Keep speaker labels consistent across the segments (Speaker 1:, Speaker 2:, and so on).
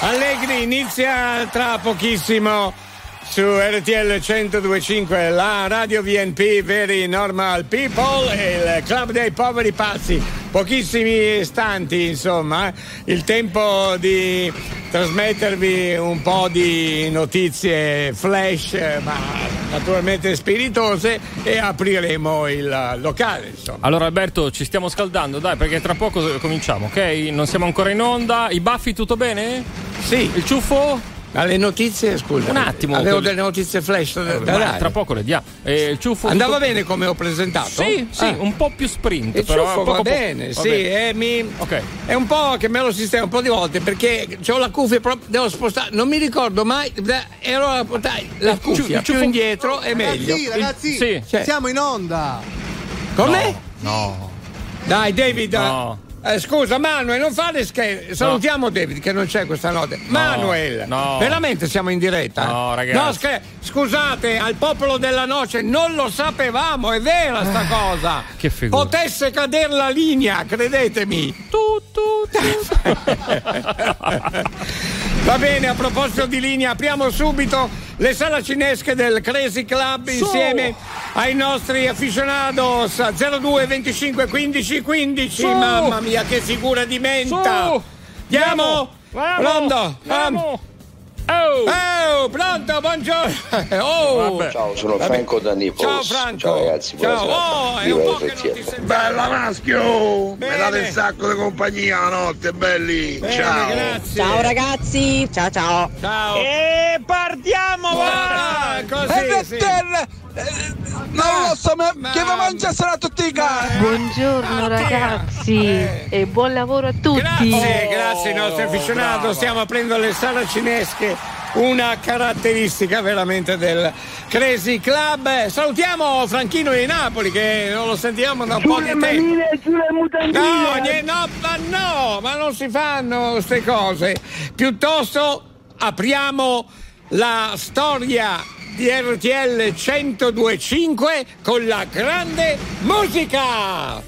Speaker 1: Allegri inizia tra pochissimo su RTL 1025, la radio VNP Very Normal People e il club dei poveri pazzi. Pochissimi istanti, insomma, il tempo di trasmettervi un po' di notizie flash, ma naturalmente spiritose e apriremo il locale. Insomma.
Speaker 2: Allora Alberto, ci stiamo scaldando, dai, perché tra poco cominciamo, ok? Non siamo ancora in onda. I baffi tutto bene?
Speaker 1: Sì.
Speaker 2: Il ciuffo?
Speaker 1: Alle notizie, scusa.
Speaker 2: Un attimo.
Speaker 1: Avevo delle notizie flash da,
Speaker 2: Eh,
Speaker 1: da dare.
Speaker 2: tra poco le diamo. Eh, il ciuffo
Speaker 1: Andava
Speaker 2: tutto-
Speaker 1: bene come ho presentato?
Speaker 2: Sì, sì,
Speaker 1: Ah.
Speaker 2: un po' più sprint.
Speaker 1: Il
Speaker 2: però
Speaker 1: ciuffo
Speaker 2: poco
Speaker 1: va
Speaker 2: po-
Speaker 1: bene,
Speaker 2: va
Speaker 1: sì,
Speaker 2: bene.
Speaker 1: eh, mi-
Speaker 2: Ok.
Speaker 1: è un po' che me lo sistema un po' di volte perché ho la cuffia proprio, devo spostare, non mi ricordo mai, e dai, la
Speaker 2: ciu-
Speaker 1: cuffia
Speaker 2: il
Speaker 1: più
Speaker 2: ciuffo-
Speaker 1: indietro è meglio.
Speaker 3: Ragazzi, ragazzi,
Speaker 2: Sì.
Speaker 1: Cioè-
Speaker 3: siamo in onda.
Speaker 1: Come?
Speaker 2: No.
Speaker 1: Dai David,
Speaker 2: No.
Speaker 1: Eh, scusa Manuel, non fare scherzi, salutiamo David che non c'è questa notte. Manuel,
Speaker 2: no.
Speaker 1: veramente siamo in diretta?
Speaker 2: No, ragazzi.
Speaker 1: No, scher- scusate, al popolo della noce non lo sapevamo, è vera sta cosa.
Speaker 2: Ah, che figura.
Speaker 1: Potesse cadere la linea, credetemi.
Speaker 2: Tu, tu,
Speaker 1: Va bene, a proposito di linea, apriamo subito le saracinesche del Crazy Club insieme ai nostri aficionados 02 25 15 15.
Speaker 2: Su.
Speaker 1: Mamma mia, che figura di menta!
Speaker 2: Su.
Speaker 1: Andiamo! Pronto?
Speaker 2: Andiamo. Oh.
Speaker 1: Oh, pronto, buongiorno! Oh!
Speaker 2: Vabbè.
Speaker 4: Ciao, sono Franco da Naples.
Speaker 1: Ciao Franco!
Speaker 4: Ciao ragazzi,
Speaker 1: Ciao,
Speaker 4: buonasera.
Speaker 1: oh, è un po' che non ti.
Speaker 5: Bella maschio!
Speaker 1: Bene.
Speaker 5: Mi date un sacco di compagnia la notte, belli!
Speaker 1: Bene,
Speaker 5: Ciao!
Speaker 1: grazie!
Speaker 6: Ciao ragazzi, ciao ciao.
Speaker 1: Ciao!
Speaker 5: E partiamo!
Speaker 1: Ah, così, sì.
Speaker 3: Non lo so, ma
Speaker 1: ma-
Speaker 3: che vi mangiassero tutti i cani?
Speaker 7: Buongiorno ragazzi e buon lavoro a tutti.
Speaker 1: Grazie, grazie ai nostri aficionati. Stiamo aprendo le saracinesche, una caratteristica veramente del Crazy Club. Eh, Salutiamo Franchino di Napoli che non lo sentiamo da un po' di tempo. No, nie- no, ma no, ma non si fanno queste cose. Piuttosto apriamo la storia di RTL 1025 con la grande musica.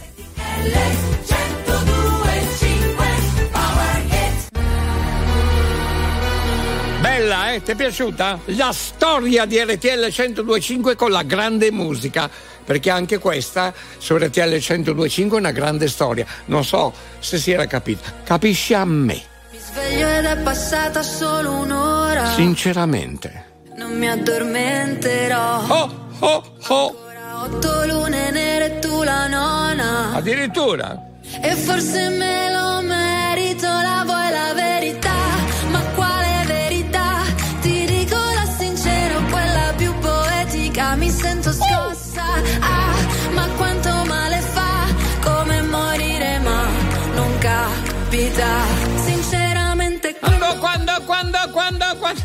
Speaker 1: Bella, eh? Ti è piaciuta? La storia di RTL 1025 con la grande musica. Perché anche questa su RTL 1025 è una grande storia. Non so se si era capito. Capisci a me,
Speaker 8: Mi sveglio ed è passata solo un'ora.
Speaker 1: sinceramente.
Speaker 8: Non mi addormenterò.
Speaker 1: Oh, oh, oh!
Speaker 8: Ancora otto lune nere tu la nona.
Speaker 1: Addirittura.
Speaker 8: E forse me lo merito,
Speaker 1: quando,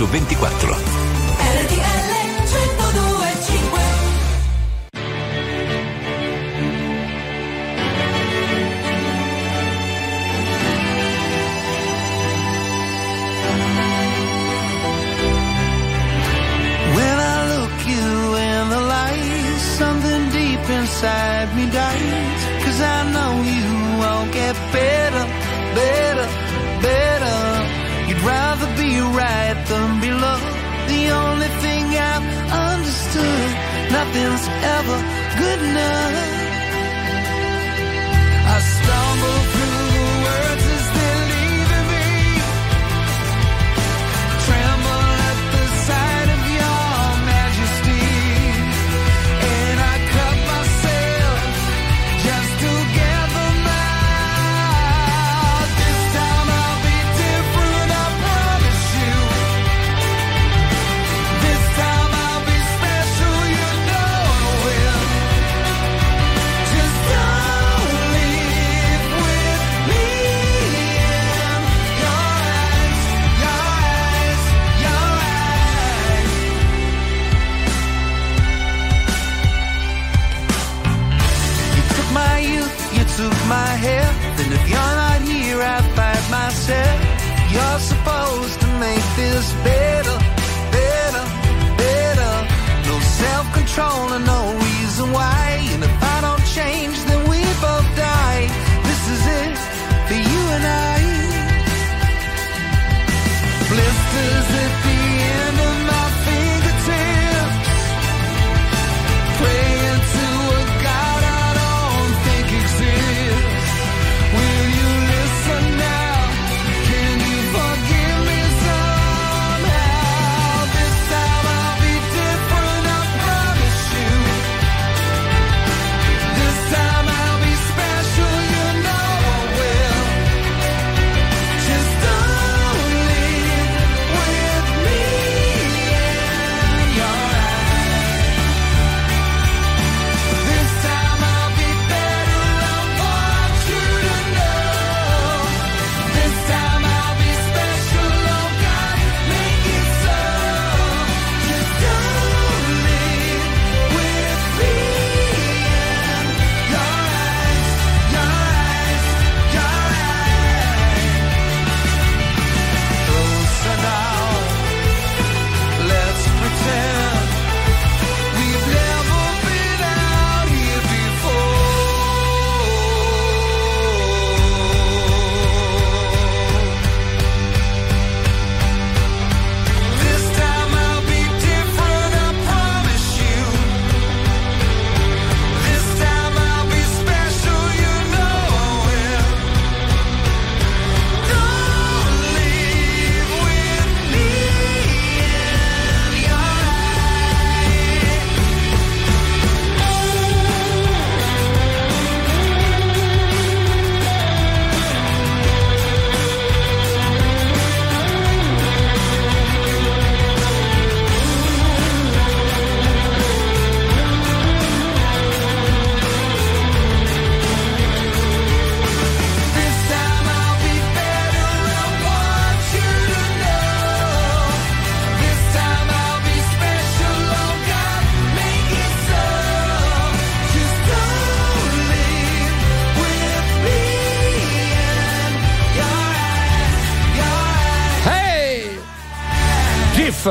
Speaker 4: su 24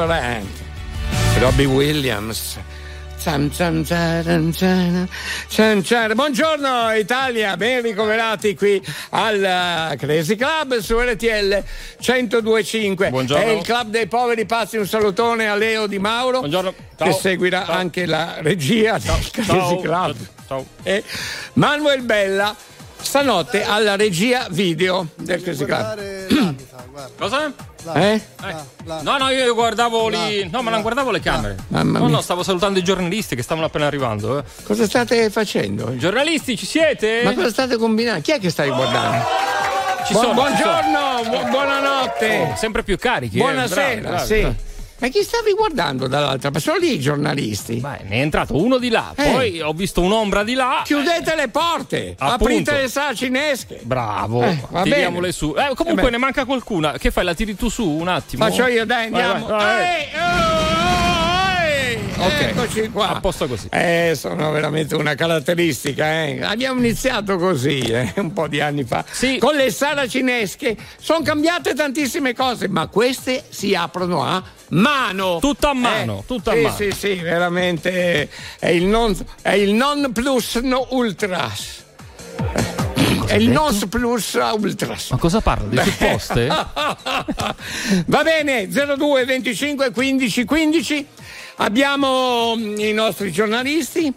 Speaker 9: different.
Speaker 1: Robbie Williams. Buongiorno Italia, ben ricoverati qui al eh, Crazy Club su RTL 1025.
Speaker 2: Buongiorno.
Speaker 1: È il club dei poveri pazzi, un salutone a Leo Di Mauro
Speaker 2: Buongiorno. Ciao.
Speaker 1: che seguirà
Speaker 2: Ciao.
Speaker 1: anche la regia Ciao. del Crazy Club.
Speaker 2: Ciao.
Speaker 1: E Manuel Bella stanotte alla regia video eh, del Cresiclub.
Speaker 2: Cosa?
Speaker 1: Eh?
Speaker 2: No, no, io guardavo lì. No, ma non guardavo le camere. No, no, stavo salutando i giornalisti che stavano appena arrivando. Eh.
Speaker 1: Cosa state facendo?
Speaker 2: Giornalisti, ci siete?
Speaker 1: Ma cosa state combinando? Chi è che stai guardando?
Speaker 2: Ci
Speaker 1: Bu-
Speaker 2: sono, buongiorno, ci
Speaker 1: sono. Bu- buonanotte.
Speaker 2: Oh, sempre più carichi. Eh.
Speaker 1: Buonasera,
Speaker 2: eh. Bravi,
Speaker 1: sì.
Speaker 2: Bravi.
Speaker 1: Ma chi stavi guardando dall'altra parte? Sono lì i giornalisti.
Speaker 2: Beh, ne è entrato uno di là,
Speaker 1: Eh.
Speaker 2: poi ho visto un'ombra di là.
Speaker 1: Chiudete le porte,
Speaker 2: Appunto.
Speaker 1: aprite le sale cinesche.
Speaker 2: Bravo,
Speaker 1: Eh,
Speaker 2: tiriamole su. Eh, comunque
Speaker 1: Eh
Speaker 2: ne manca qualcuna. Che fai? La tiri tu su un attimo?
Speaker 1: Faccio io, dai,
Speaker 2: Vai,
Speaker 1: andiamo.
Speaker 2: vai, vai.
Speaker 1: Ehi, oh, ehi,
Speaker 2: Ok.
Speaker 1: Eccoci qua.
Speaker 2: A posto così.
Speaker 1: Eh, sono veramente una caratteristica. eh. Abbiamo iniziato così eh, un po' di anni fa.
Speaker 2: Sì.
Speaker 1: Con le saracinesche sono cambiate tantissime cose, ma queste si aprono a mano.
Speaker 2: Tutta a mano,
Speaker 1: Eh,
Speaker 2: tutta a
Speaker 1: sì,
Speaker 2: mano.
Speaker 1: Sì, sì, veramente è il non, è il non plus no ultras. È il non plus ultras.
Speaker 2: Ma cosa parla? Di supposte?
Speaker 1: Va bene, 02 25 15 15. Abbiamo mm, i nostri giornalisti.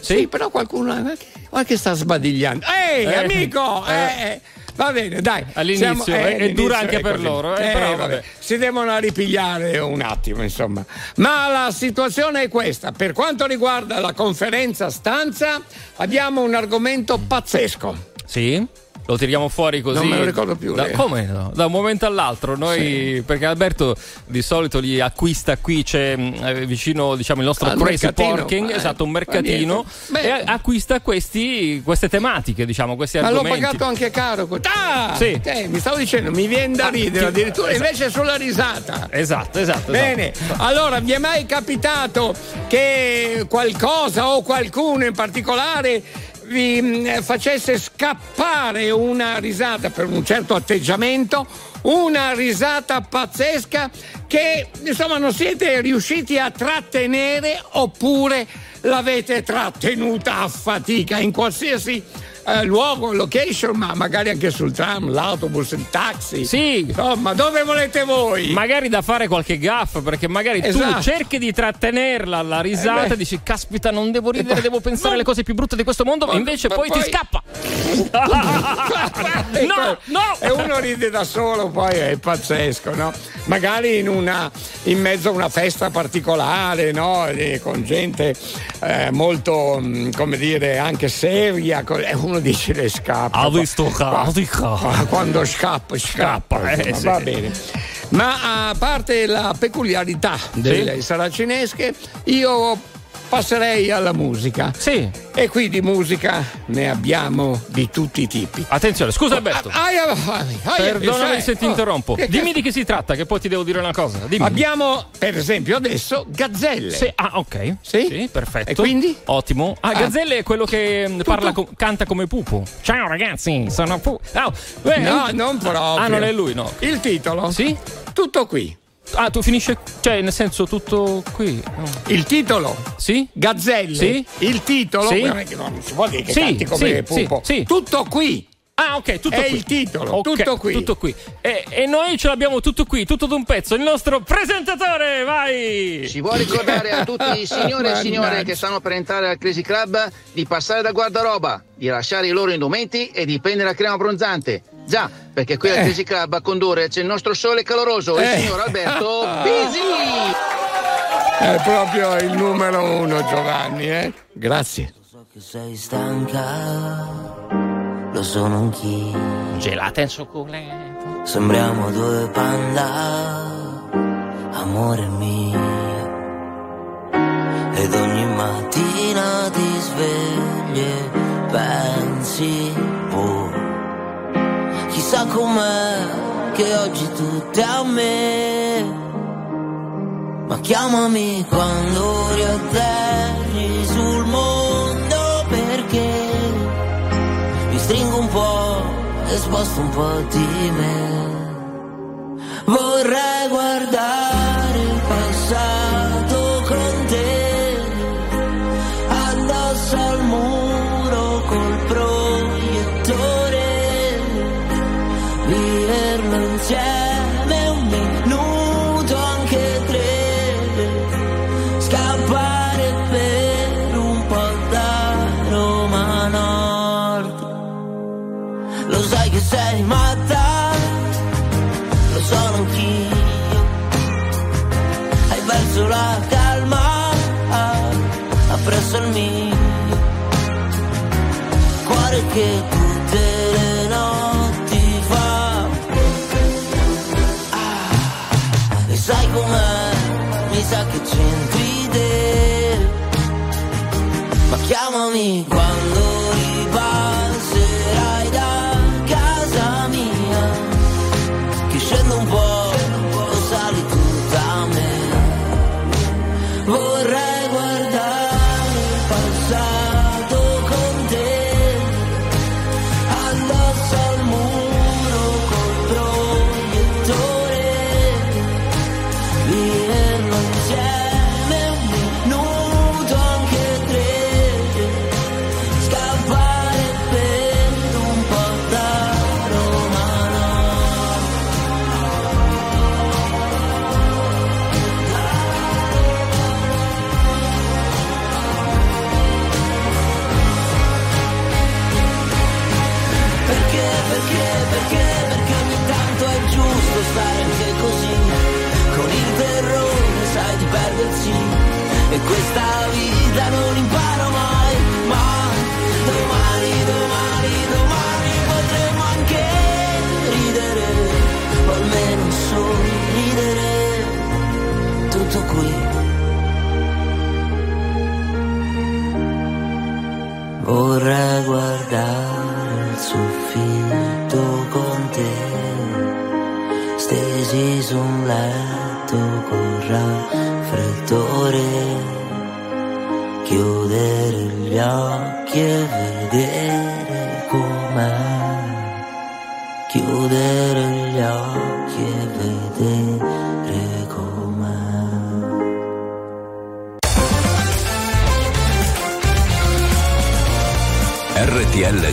Speaker 1: Sì, però qualcuno qualche, qualche sta sbadigliando. Ehi,
Speaker 2: Eh,
Speaker 1: amico!
Speaker 2: eh.
Speaker 1: eh, Va bene, dai.
Speaker 2: All'inizio,
Speaker 1: Siamo-
Speaker 2: è- è
Speaker 1: all'inizio
Speaker 2: dura anche per loro, eh,
Speaker 1: Eh,
Speaker 2: però
Speaker 1: vabbè. Si devono ripigliare un attimo, insomma. Ma la situazione è questa. Per quanto riguarda la conferenza stanza, abbiamo un argomento pazzesco.
Speaker 2: Sì? Lo tiriamo fuori così?
Speaker 1: Non me lo ricordo più,
Speaker 2: Da,
Speaker 1: Leo.
Speaker 2: come no? Da un momento all'altro, noi, perché Alberto di solito li acquista qui, c'è mh, eh, vicino diciamo il nostro
Speaker 1: Al
Speaker 2: Crazy
Speaker 1: mercatino.
Speaker 2: Parking,
Speaker 1: Eh,
Speaker 2: esatto, un mercatino, e acquista questi, queste tematiche, diciamo, questi
Speaker 1: Ma l'ho
Speaker 2: argomenti.
Speaker 1: pagato anche caro. Ah!
Speaker 2: Sì.
Speaker 1: Eh, mi stavo dicendo, mi viene da
Speaker 2: Ah,
Speaker 1: ridere addirittura,
Speaker 2: esatto.
Speaker 1: invece sulla risata.
Speaker 2: Esatto, esatto.
Speaker 1: Bene,
Speaker 2: esatto.
Speaker 1: allora vi è mai capitato che qualcosa o qualcuno in particolare vi mh, facesse scappare una risata per un certo atteggiamento, una risata pazzesca che insomma non siete riusciti a trattenere oppure l'avete trattenuta a fatica in qualsiasi eh, luogo, location, ma magari anche sul tram, l'autobus, il taxi.
Speaker 2: Sì.
Speaker 1: Insomma, dove volete voi?
Speaker 2: Magari da fare qualche gaff, perché magari
Speaker 1: Esatto.
Speaker 2: tu cerchi di trattenerla la risata
Speaker 1: Eh
Speaker 2: e dici, caspita, non devo ridere,
Speaker 1: poi-
Speaker 2: devo pensare alle cose più brutte di questo mondo, ma invece
Speaker 1: ma
Speaker 2: poi, ti
Speaker 1: poi-
Speaker 2: scappa. no, no.
Speaker 1: E uno ride da solo, poi è pazzesco, no? Magari in, una, in mezzo a una festa particolare, no? Con gente eh, molto, mh, come dire, anche seria, e uno dice le scappa.
Speaker 2: Ha visto
Speaker 1: qua- Quando scappa, scappa.
Speaker 2: Eh, sì.
Speaker 1: Va bene. Ma a parte la peculiarità delle saracinesche, io passerei alla musica.
Speaker 2: Sì.
Speaker 1: E qui di musica ne abbiamo di tutti i tipi.
Speaker 2: Attenzione, scusa Alberto.
Speaker 1: Aia, aia,
Speaker 2: Perdonami se ti
Speaker 1: oh,
Speaker 2: interrompo. Dimmi di che si tratta, che poi ti devo dire una cosa. Dimmi.
Speaker 1: Abbiamo, per esempio, adesso Gazzelle.
Speaker 2: Sì, ah, ok.
Speaker 1: Sì?
Speaker 2: perfetto.
Speaker 1: E quindi?
Speaker 2: Ottimo. Ah,
Speaker 1: Ah.
Speaker 2: Gazzelle è quello che mh, parla canta come Pupo. Ciao ragazzi, sono Pupo. Beh,
Speaker 1: No,
Speaker 2: eh,
Speaker 1: non proprio.
Speaker 2: Ah, non è lui, no.
Speaker 1: Il titolo?
Speaker 2: Sì?
Speaker 1: Tutto qui.
Speaker 2: Ah, tu finisce. Cioè, nel senso, tutto qui. No.
Speaker 1: Il titolo?
Speaker 2: Sì?
Speaker 1: Gazzelle.
Speaker 2: Sì?
Speaker 1: Il titolo?
Speaker 2: Sì?
Speaker 1: Non è che non si dire che
Speaker 2: Sì,
Speaker 1: canti come
Speaker 2: sì,
Speaker 1: Pupo.
Speaker 2: sì, sì.
Speaker 1: Tutto qui.
Speaker 2: Ah, ok, tutto
Speaker 1: È
Speaker 2: qui.
Speaker 1: il titolo,
Speaker 2: Ok,
Speaker 1: tutto qui.
Speaker 2: Tutto qui. E, e noi ce l'abbiamo tutto qui, tutto d'un pezzo. Il nostro presentatore, vai!
Speaker 10: Si vuole ricordare a tutti i signori e signore che stanno per entrare al Crazy Club di passare da guardaroba, di lasciare i loro indumenti e di prendere la crema abbronzante. Già, perché qui al
Speaker 1: Eh.
Speaker 10: Crazy Club a condurre c'è il nostro sole caloroso,
Speaker 1: Eh.
Speaker 10: il signor Alberto Bisi.
Speaker 1: È proprio il numero uno, Giovanni, eh? Grazie.
Speaker 11: che sei stanca, lo sono anch'io.
Speaker 2: Gelata in succulento.
Speaker 11: Sembriamo due panda, amore mio. Ed ogni mattina ti svegli e pensi, chissà com'è che oggi tutto è a me. Ma chiamami quando riatterri sul mondo perché mi stringo un po' e sposto un po' di me. Vorrei guardare Chiamami quando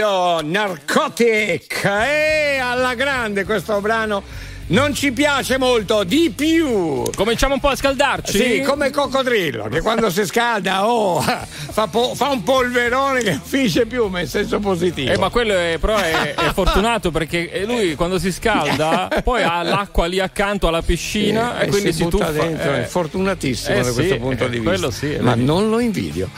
Speaker 1: Narcotic. E alla grande questo brano
Speaker 8: non ci piace molto, di più.
Speaker 2: Cominciamo un po' a scaldarci?
Speaker 8: Sì, come il coccodrillo, che quando si scalda oh, fa, po- fa un polverone che finisce più, ma in senso positivo.
Speaker 2: Eh, ma quello è, però è, è fortunato perché lui quando si scalda poi ha l'acqua lì accanto alla piscina
Speaker 8: Eh,
Speaker 2: e quindi si,
Speaker 8: butta
Speaker 2: tuffa.
Speaker 8: dentro,
Speaker 2: Eh.
Speaker 8: è fortunatissimo
Speaker 2: Eh
Speaker 8: da
Speaker 2: sì,
Speaker 8: questo punto
Speaker 2: eh,
Speaker 8: di
Speaker 2: quello
Speaker 8: vista.
Speaker 2: sì,
Speaker 8: ma
Speaker 2: vedi.
Speaker 8: non lo invidio.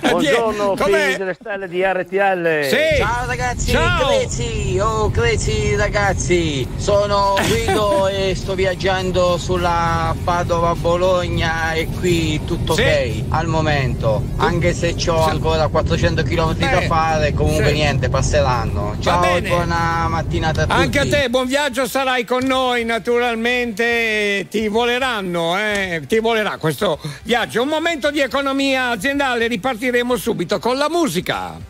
Speaker 7: Buongiorno
Speaker 8: Com'è?
Speaker 7: figli delle stelle di RTL.
Speaker 8: Sì.
Speaker 12: Ciao ragazzi,
Speaker 8: Ciao.
Speaker 12: Greci, oh Greci ragazzi, sono Guido e sto viaggiando sulla Padova-Bologna e qui tutto
Speaker 8: Sì.
Speaker 12: ok al momento, anche se ho ancora 400 km da
Speaker 8: Eh,
Speaker 12: fare, comunque
Speaker 8: sì.
Speaker 12: niente, passeranno. Ciao e buona mattinata a tutti.
Speaker 8: Anche a te, buon viaggio, sarai con noi naturalmente, ti voleranno, eh, ti volerà questo viaggio. Un momento di economia aziendale, ripartiremo subito con la musica.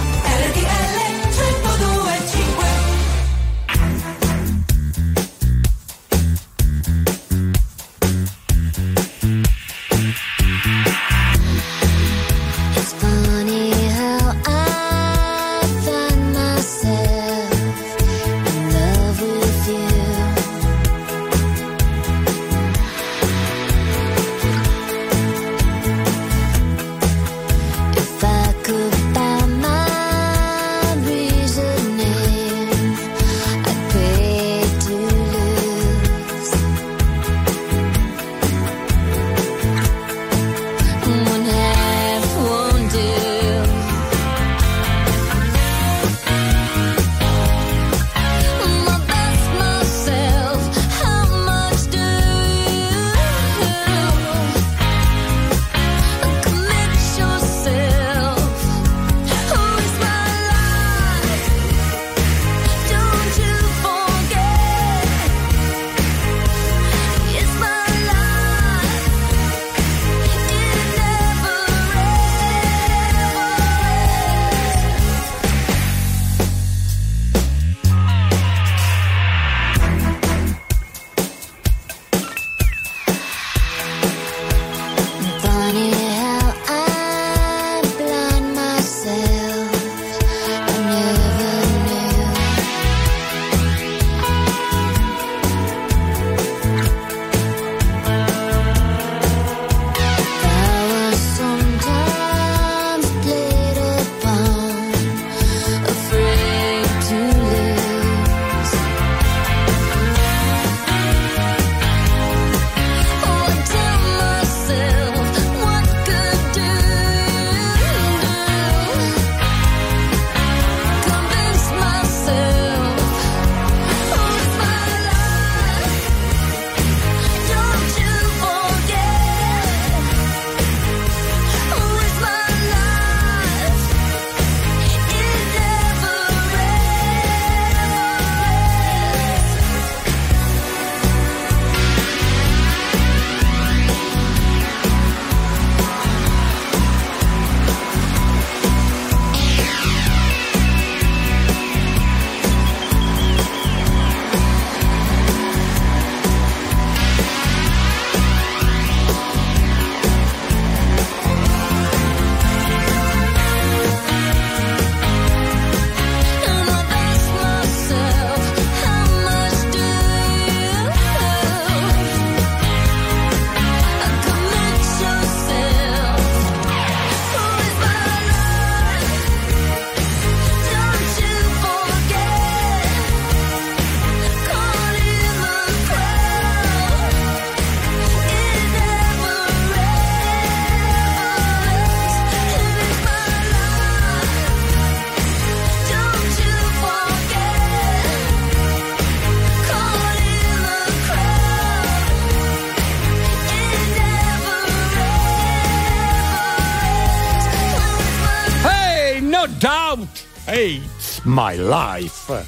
Speaker 13: My
Speaker 1: life.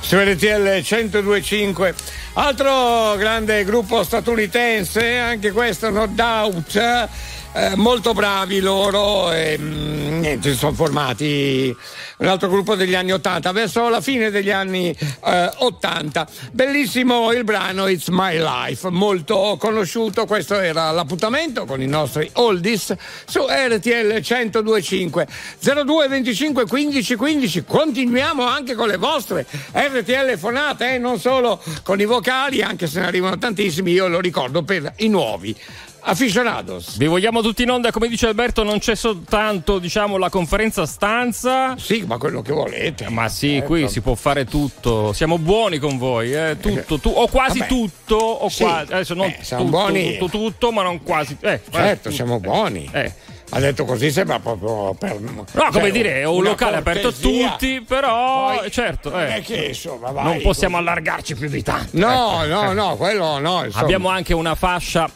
Speaker 1: Su RTL 1025. Altro grande gruppo statunitense, anche questo No Doubt. Eh, molto bravi loro e mm, niente, sono formati un altro gruppo degli anni 80 verso la fine degli anni eh, 80 bellissimo il brano It's My Life molto conosciuto questo era l'appuntamento con i nostri oldies su RTL 1025 02 25 15 15 continuiamo anche con le vostre RTL fonate eh, non solo con i vocali anche se ne arrivano tantissimi io lo ricordo per i nuovi aficionados
Speaker 2: Vi vogliamo tutti in onda, come dice Alberto, non c'è soltanto diciamo la conferenza stanza.
Speaker 1: Sì, ma quello che volete.
Speaker 2: Ma sì,
Speaker 1: Certo.
Speaker 2: qui si può fare tutto. Siamo buoni con voi, eh, tutto, tu- o quasi
Speaker 1: Vabbè.
Speaker 2: tutto, o
Speaker 1: Sì.
Speaker 2: quasi. Adesso non
Speaker 1: Eh, siamo
Speaker 2: tutto,
Speaker 1: buoni.
Speaker 2: tutto, tutto, ma non quasi. Eh,
Speaker 1: certo
Speaker 2: eh,
Speaker 1: siamo buoni
Speaker 2: Eh.
Speaker 1: ha detto così sembra proprio per
Speaker 2: No, come dire, è un locale aperto a tutti, però
Speaker 1: Poi-
Speaker 2: certo,
Speaker 1: non
Speaker 2: eh,
Speaker 1: che insomma vai
Speaker 2: non possiamo
Speaker 1: così.
Speaker 2: allargarci più di tanto.
Speaker 1: no
Speaker 2: ecco.
Speaker 1: no
Speaker 2: Eh.
Speaker 1: no quello no insomma.
Speaker 2: Abbiamo anche una fascia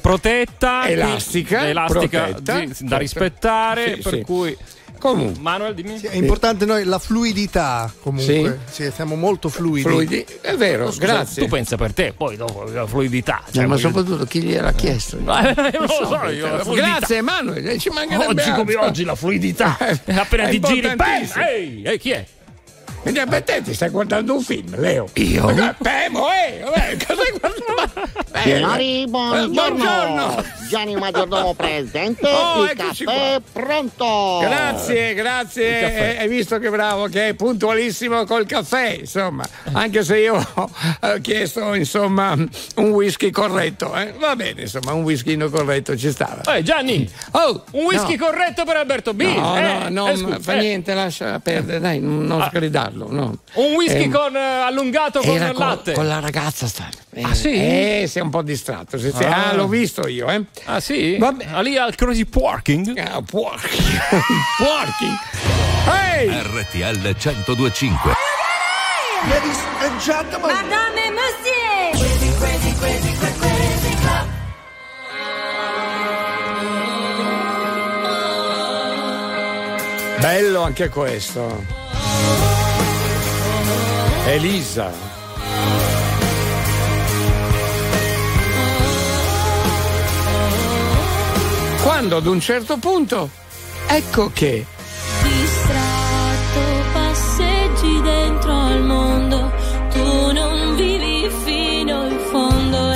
Speaker 2: protetta,
Speaker 1: Elastica,
Speaker 2: elastica
Speaker 1: protetta,
Speaker 2: sì, da rispettare,
Speaker 1: Sì,
Speaker 2: per
Speaker 1: sì.
Speaker 2: cui
Speaker 1: comunque
Speaker 2: Manuel dimmi.
Speaker 14: È importante noi la fluidità comunque. Sì, siamo molto fluidi.
Speaker 1: fluidi è vero
Speaker 2: Scusa,
Speaker 1: grazie
Speaker 2: Tu pensa per te, poi dopo la fluidità.
Speaker 1: No,
Speaker 2: cioè,
Speaker 1: ma
Speaker 2: voglio-
Speaker 1: soprattutto chi gliel'ha chiesto
Speaker 2: Eh, non lo so io,
Speaker 1: grazie Emanuele ci mancherebbe
Speaker 2: Oggi come
Speaker 1: altro.
Speaker 2: oggi la fluidità.
Speaker 1: Eh,
Speaker 2: Appena
Speaker 1: è
Speaker 2: ti giri, bam,
Speaker 1: importantissimo.
Speaker 2: ehi, ehi, chi è?
Speaker 1: Quindi a te ti stai guardando un film, Leo.
Speaker 2: Io?
Speaker 1: Pemo, eh, vabbè, cosa hai guardato? Eh,
Speaker 6: Signori,
Speaker 1: eh,
Speaker 6: buongiorno.
Speaker 1: buongiorno.
Speaker 6: Gianni Maggiordomo presente.
Speaker 1: Oh,
Speaker 6: il caffè pronto.
Speaker 1: Grazie, grazie. Eh, Hai visto che bravo, che è puntualissimo col caffè, insomma. Anche se io ho chiesto, insomma, un whisky corretto. eh. Va bene, insomma, un whisky corretto ci stava.
Speaker 2: Eh, Gianni,
Speaker 1: Oh,
Speaker 2: un whisky
Speaker 1: no.
Speaker 2: corretto per Alberto B.
Speaker 1: No,
Speaker 2: eh,
Speaker 1: no, no,
Speaker 2: eh, scusa,
Speaker 1: fa
Speaker 2: eh. Ah.
Speaker 1: niente, lascia perdere, dai, non, non sgridarlo. No.
Speaker 2: Un whisky
Speaker 1: Ehm,
Speaker 2: con eh, allungato con
Speaker 1: Era con,
Speaker 2: latte.
Speaker 1: con la ragazza sta.
Speaker 2: Ah, sì?
Speaker 1: Eh, sei un po' distratto. sì, sì.
Speaker 2: Ah.
Speaker 1: Ah, l'ho visto io, eh.
Speaker 2: Ah sì?
Speaker 1: Vabbè.
Speaker 2: Ah, lì al Crazy Porking.
Speaker 1: Ah, porking. porking. Ehi!
Speaker 4: RTL 1025.
Speaker 9: Ladies and gentlemen.
Speaker 8: Madame et monsieur. Crazy, crazy, crazy, crazy, crazy club.
Speaker 1: Bello anche questo. Elisa. Quando ad un certo punto, ecco che
Speaker 8: Distratto, passeggi dentro al mondo. Tu non vivi fino in fondo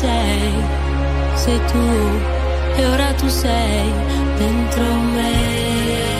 Speaker 8: sei, sei tu e ora tu sei dentro me.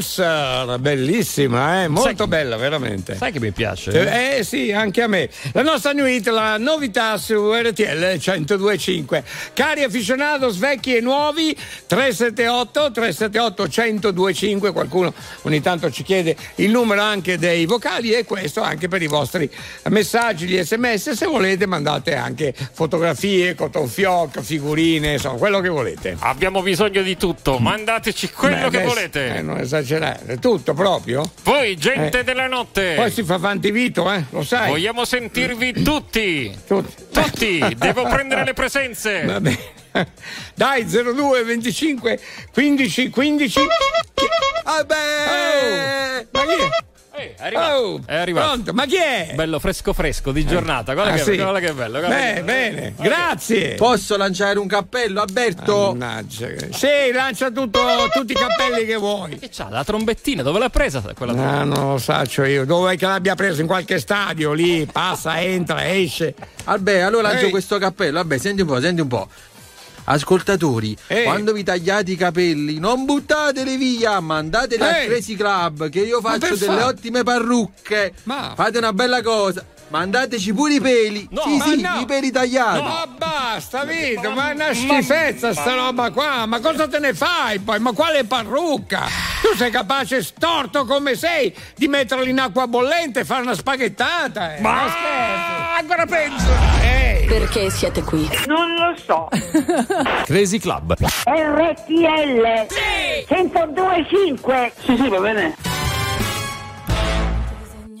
Speaker 1: Dancer, bellissima, eh? molto bella, veramente.
Speaker 2: Sai che mi piace?
Speaker 1: Eh, eh sì, anche a me. La nostra New Hit, la novità su RTL 102.5. Cari aficionati, vecchi e nuovi, 378 378 102.5, qualcuno ogni tanto ci chiede il numero anche dei vocali e questo anche per i vostri messaggi, gli sms, se volete mandate anche fotografie, cotton fioc, figurine, insomma, quello che volete.
Speaker 2: Abbiamo bisogno di tutto, mm. mandateci quello
Speaker 1: Beh,
Speaker 2: che
Speaker 1: adesso,
Speaker 2: volete.
Speaker 1: Eh, non esagerare, tutto proprio.
Speaker 2: Poi Jenny
Speaker 1: 7
Speaker 2: della notte.
Speaker 1: Poi si fa avanti Vito, eh? lo sai.
Speaker 2: Vogliamo sentirvi tutti.
Speaker 1: Tutti.
Speaker 2: tutti. Devo prendere le presenze.
Speaker 1: Va bene. Dai 02 25 15 15.
Speaker 15: Ah beh!
Speaker 1: Oh, ma chi è?
Speaker 2: È arrivato.
Speaker 1: Oh,
Speaker 2: è arrivato.
Speaker 1: Pronto, ma chi è?
Speaker 2: Bello fresco fresco di giornata. Guarda,
Speaker 1: Ah,
Speaker 2: che,
Speaker 1: sì?
Speaker 2: guarda che bello. guarda
Speaker 1: Bene,
Speaker 2: che-
Speaker 1: bene, grazie.
Speaker 15: Posso lanciare un cappello, Alberto?
Speaker 1: Mannaggia. Sì, lancia tutto, tutti i cappelli che vuoi.
Speaker 2: Che c'ha la trombettina? Dove l'ha presa quella
Speaker 1: Ah, non lo saccio io. Dove che l'abbia preso? In qualche stadio lì, passa, entra, esce.
Speaker 15: Vabbè, allora lancio
Speaker 1: Ehi.
Speaker 15: questo cappello. Vabbè, senti un po', senti un po'. Ascoltatori,
Speaker 1: Eh.
Speaker 15: quando vi tagliate i capelli, non buttateli via, mandateli al
Speaker 1: Eh.
Speaker 15: Crazy Club che io
Speaker 1: Ma
Speaker 15: faccio delle
Speaker 1: fa-
Speaker 15: ottime parrucche. Fate una bella cosa. Mandateci pure i peli. sì,
Speaker 1: ma
Speaker 15: sì,
Speaker 1: no.
Speaker 15: i peli tagliati.
Speaker 1: Ma basta, Vito, ma è una schifezza sta roba qua. Ma cosa te ne fai poi? Ma quale parrucca? Tu sei capace, storto come sei, di metterlo in acqua bollente e fare una spaghettata. Eh. Ma ancora peggio.
Speaker 16: Perché siete qui?
Speaker 17: Non lo so.
Speaker 2: Crazy Club.
Speaker 17: RTL 1025. Sì, sì, va bene.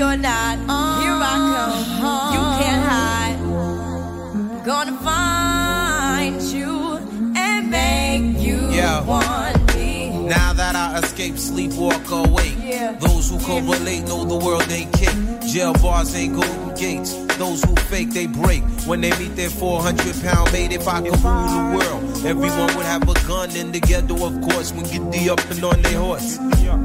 Speaker 18: Ready or not, here I come. You can't hide. Gonna find you and make you
Speaker 19: Yeah.
Speaker 18: want me.
Speaker 19: Now that I escape, sleep, walk awake.
Speaker 18: Yeah.
Speaker 19: Those who correlate know the world ain't kick. Jail bars ain't golden gates. Those who fake, they break. When they meet their 400 pound mate, if I could rule the world, Everyone would have a gun in the ghetto, of course, when get the up and on their horse.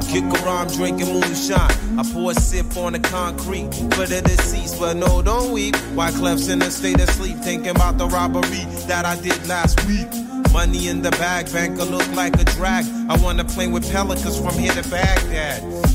Speaker 19: Kick around drinking moonshine. I pour a sip on the concrete for the deceased, but no, don't weep. Why Clef's in a state of sleep, thinking about the robbery that I did last week. Money in the bag, banker look like a drag. I wanna play with pelicans from here to Baghdad.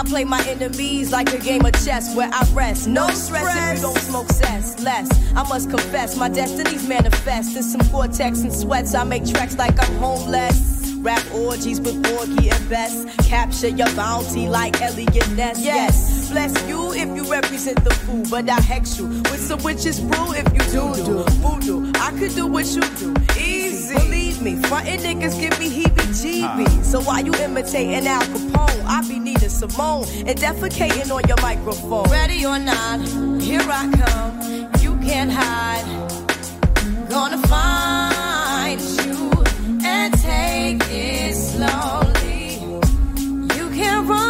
Speaker 18: I play my enemies like a game of chess where I rest. No stress if you don't smoke cess. Less, I must confess, my destinies manifest. In some cortex and sweats, I make tracks like I'm homeless. Rap orgies with Borgie and Best. Capture your bounty like Elliot Ness. Yes, bless you if you represent the fool, but I hex you with some witches brew if you do do voodoo. I could do what you do, easy. Believe me, frontin' niggas give me heebie-jeebies. So why you imitating Al Capone? I be needing Simone and defecating on your microphone. Ready or not, here I come. You can't hide. Gonna find you and take it slowly. You can't run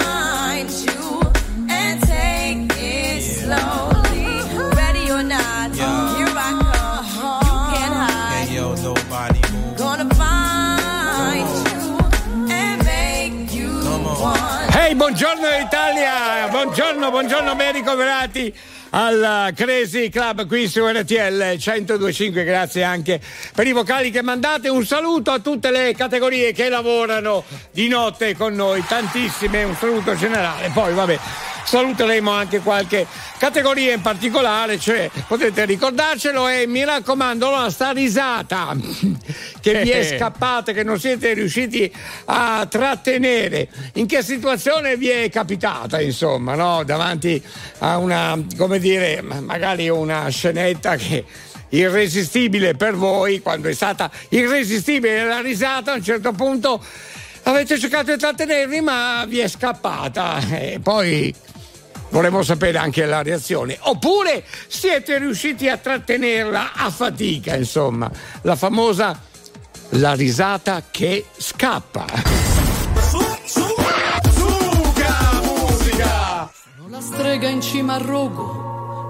Speaker 18: slowly. Ready or not, here I come. You can't hide.
Speaker 19: Hey, yo, nobody.
Speaker 18: Gonna find you and make you want.
Speaker 1: Hey, buongiorno Italia! Buongiorno, buongiorno ben ricoverati al Crazy Club qui su RTL 1025 grazie anche per i vocali che mandate un saluto a tutte le categorie che lavorano di notte con noi tantissime un saluto generale poi vabbè saluteremo anche qualche categoria in particolare cioè potete ricordarcelo e mi raccomando la sta risata che vi è scappata che non siete riusciti a trattenere. In che situazione vi è capitata insomma no? Davanti a una come dire magari una scenetta che irresistibile per voi quando è stata irresistibile la risata a un certo punto avete cercato di trattenervi ma vi è scappata. E poi vorremmo sapere anche la reazione. Oppure siete riusciti a trattenerla a fatica insomma. La famosa la risata che scappa.
Speaker 20: Sono la strega in cima al rogo,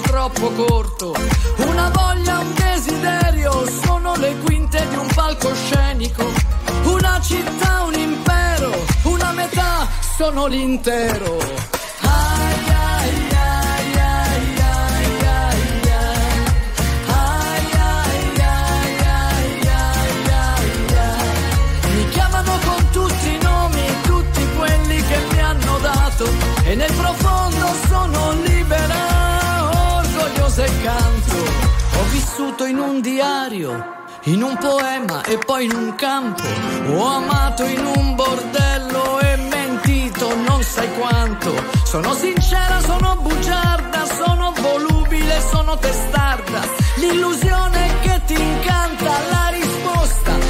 Speaker 20: troppo corto, una voglia, un desiderio, sono le quinte di un palcoscenico, una città, un impero, una metà, sono l'intero. Ai, ai, vissuto in un diario, in un poema e poi in un campo. Ho amato in un bordello e mentito non sai quanto. Sono sincera, sono bugiarda, sono volubile, sono testarda. L'illusione che ti incanta, la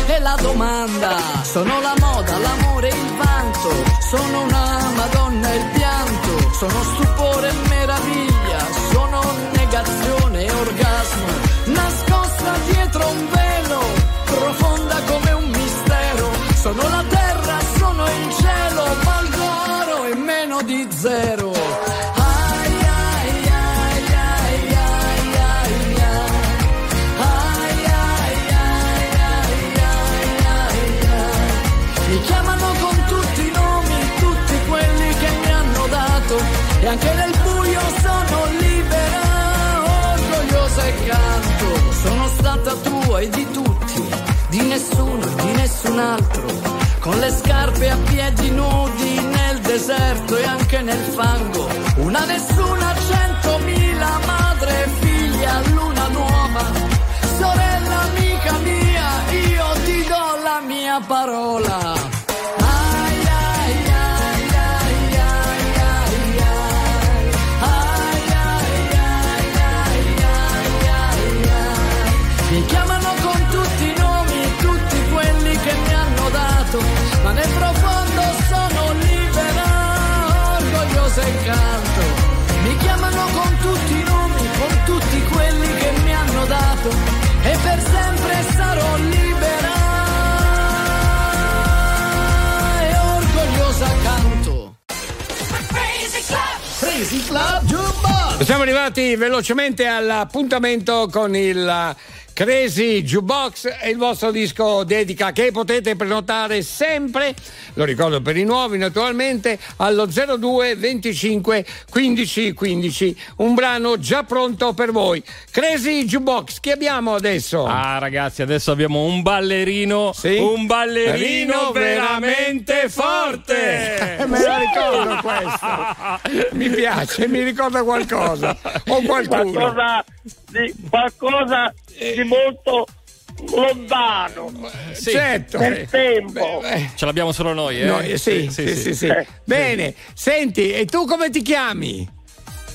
Speaker 20: e la domanda. Sono la moda, l'amore il vanto. Sono una madonna e il pianto. Sono stupore e Sono la terra, sono il cielo. Valgo oro e meno di zero. Mi chiamano con tutti i nomi, tutti quelli che mi hanno dato. E anche nel buio sono libera, orgogliosa e canto. Sono stata tua e di tutti, di nessuno e di nessun altro. Le scarpe a piedi nudi nel deserto e anche nel fango. Una nessuna, Crazy Club Jukebox.
Speaker 1: Siamo arrivati velocemente all'appuntamento con il Crazy Jukebox e il vostro disco dedica che potete prenotare sempre, lo ricordo per i nuovi naturalmente, allo 02 25 15 15. Un brano già pronto per voi. Crazy Jukebox, che abbiamo adesso?
Speaker 2: Ah, ragazzi, adesso abbiamo un ballerino. Un ballerino veramente forte.
Speaker 1: Me la ricordo questa. Mi piace, mi ricorda qualcosa. O qualcuno.
Speaker 21: Qualcosa di, qualcosa di molto lontano.
Speaker 2: Sì.
Speaker 1: Certo.
Speaker 21: Nel tempo.
Speaker 2: Ce l'abbiamo solo noi, eh?
Speaker 1: Noi, sì, sì, sì, sì. Bene, senti, e tu come ti chiami?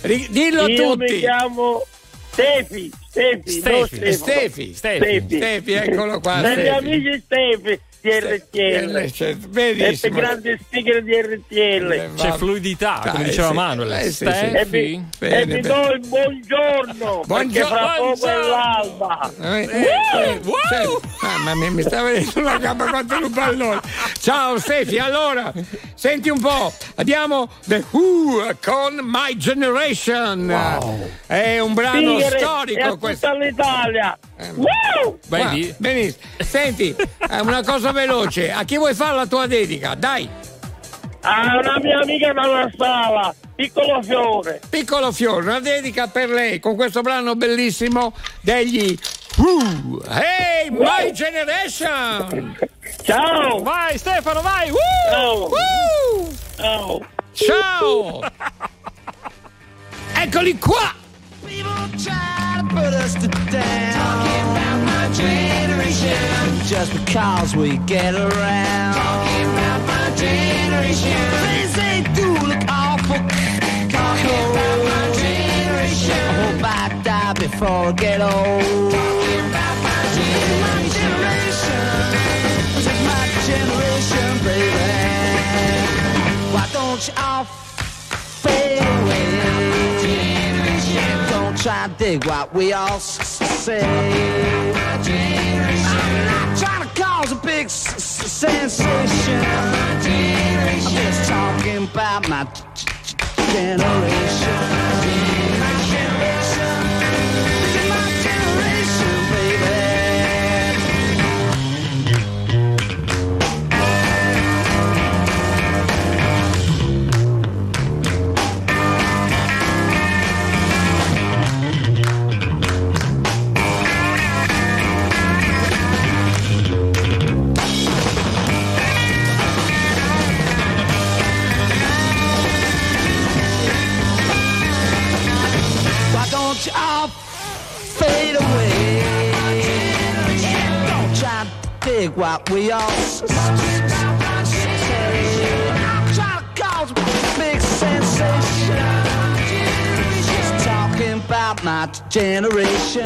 Speaker 1: Dillo a
Speaker 21: Io
Speaker 1: tutti.
Speaker 21: mi chiamo Stefi, Stefi,
Speaker 1: Stefi,
Speaker 21: Stefano.
Speaker 1: Stefi, Stefi, Stefi, eccolo qua.
Speaker 21: Per gli
Speaker 1: Stefi.
Speaker 21: amici Stefi di RTL.
Speaker 1: RTL,
Speaker 21: E
Speaker 1: benissimo.
Speaker 21: per grande speaker di RTL.
Speaker 2: C'è fluidità, come diceva
Speaker 1: sì.
Speaker 2: Manuel.
Speaker 1: Eh, sì, sì.
Speaker 21: E vi, e
Speaker 1: Bene,
Speaker 21: vi
Speaker 1: bene.
Speaker 21: do il buongiorno,
Speaker 1: Buongiorno.
Speaker 21: fra poco è l'alba.
Speaker 1: Eh, eh, certo. Mamma mia, mi sta venendo una gamba quanto un pallone. Ciao Stefi, allora, senti un po', abbiamo The Who con My Generation. È un brano
Speaker 21: e a
Speaker 1: storico
Speaker 21: tutta
Speaker 1: questo. Eh,
Speaker 21: l'Italia. Woo!
Speaker 2: Vedi?
Speaker 1: Ah, benissimo. Senti, eh, una cosa veloce, a chi vuoi fare la tua dedica? Dai,
Speaker 21: A una mia amica dalla sala, piccolo fiore.
Speaker 1: piccolo fiore, una dedica per lei con questo brano bellissimo degli Who. Hey, My Generation!
Speaker 21: Ciao!
Speaker 2: Vai Stefano, vai! Woo!
Speaker 21: Ciao!
Speaker 1: Woo!
Speaker 21: Ciao!
Speaker 1: Ciao! Eccoli qua!
Speaker 11: Put us to down. Talking about my generation. Just because we get around. Talking about my generation. Things they do look awful. Talking about my generation. I hope I die before I get old. Talking about my generation. This my generation, baby. Why don't you all fade away? Try to dig what we all say. I'm not trying to cause a big sensation. I'm just talking about my generation. What we all to cause a big sensation. Talking about my generation.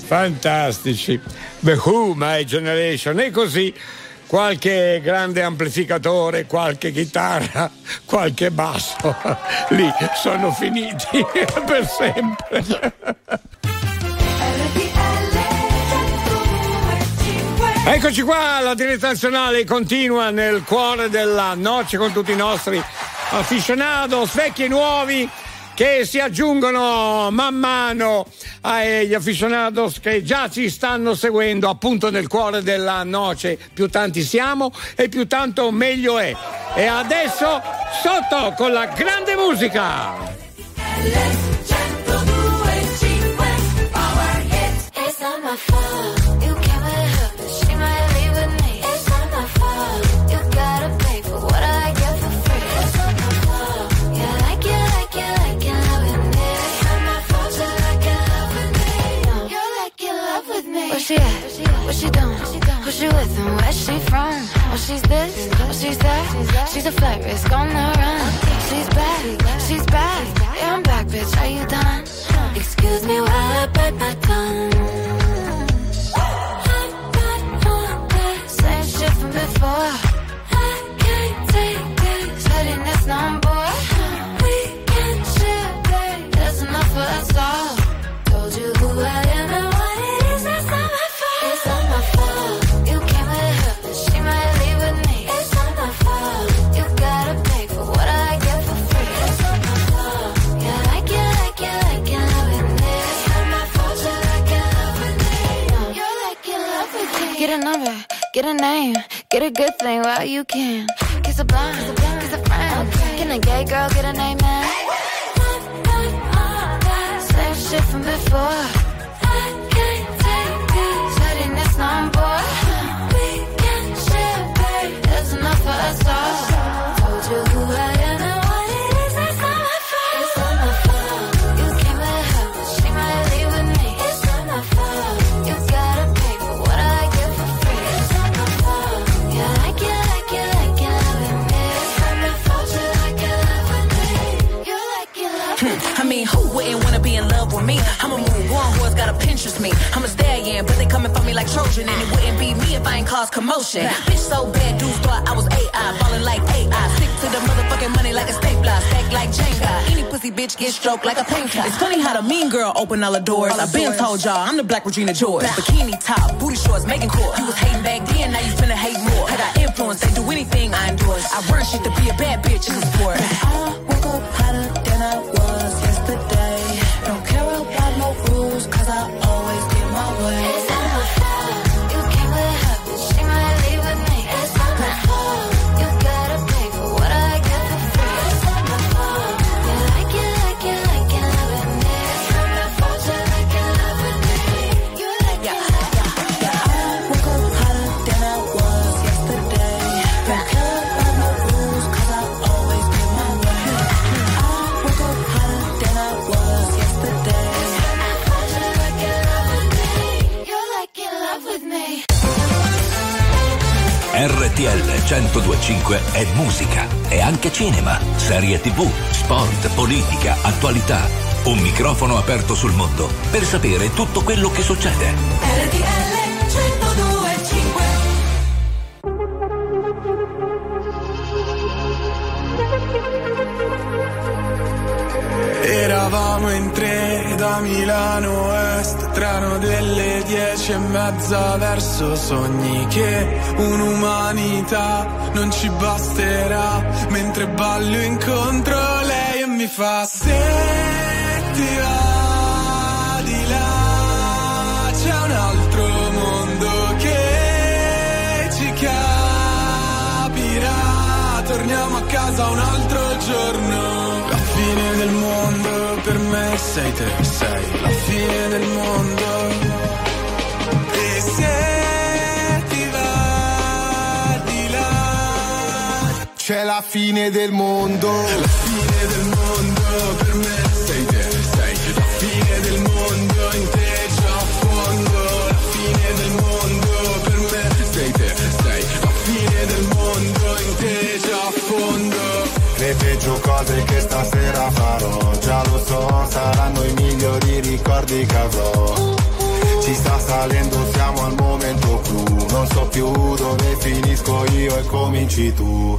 Speaker 1: Fantastici. The Who, My Generation. E così qualche grande amplificatore, qualche chitarra, qualche basso. Lì sono finiti per sempre. Eccoci qua, la diretta nazionale continua nel cuore della noce con tutti i nostri aficionados, vecchi e nuovi, che si aggiungono man mano agli aficionados che già ci stanno seguendo appunto nel cuore della noce. Più tanti siamo e più tanto meglio è. E adesso sotto con la grande musica.
Speaker 8: It's not my fault. You came she at? What she doing? Who she with and where she from? Oh, she's this, oh, she's that. She's a flight risk on the run. She's back, she's back. Yeah, I'm back, bitch. Are you done? Excuse me while I bite my tongue. You can.
Speaker 22: Bitch get stroked like a painter. It's funny how the mean girl open all the doors. I've been told y'all I'm the black Regina George. Bikini top, booty shorts, making court. You was hating back then, now you finna hate more. I got influence, they do anything I endorse. I run shit to be a bad bitch in the sport.
Speaker 4: 1025 è musica, è anche cinema, serie tv, sport, politica, attualità. Un microfono aperto sul mondo per sapere tutto quello che succede.
Speaker 8: RTL 1025
Speaker 9: Era
Speaker 23: tre da Milano Est, treno delle dieci e mezza verso sogni che un'umanità non ci basterà, mentre ballo incontro lei e mi fa se ti va di là c'è un altro mondo che ci capirà, torniamo a casa un altro giorno, la fine del mondo sei te, sei la fine del mondo. E se ti va di là, c'è la fine del mondo. La fine del mondo
Speaker 24: che avrò. Ci sta salendo, siamo al momento clou, non so più dove finisco io e cominci tu.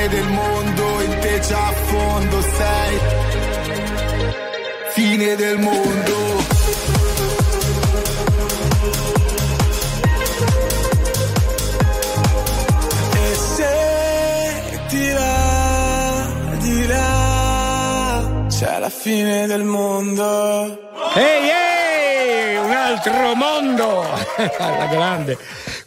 Speaker 23: Fine del mondo, in te già a fondo sei. Fine del mondo. C'è la fine del mondo.
Speaker 1: Ehi, ehi, un altro mondo! Alla grande.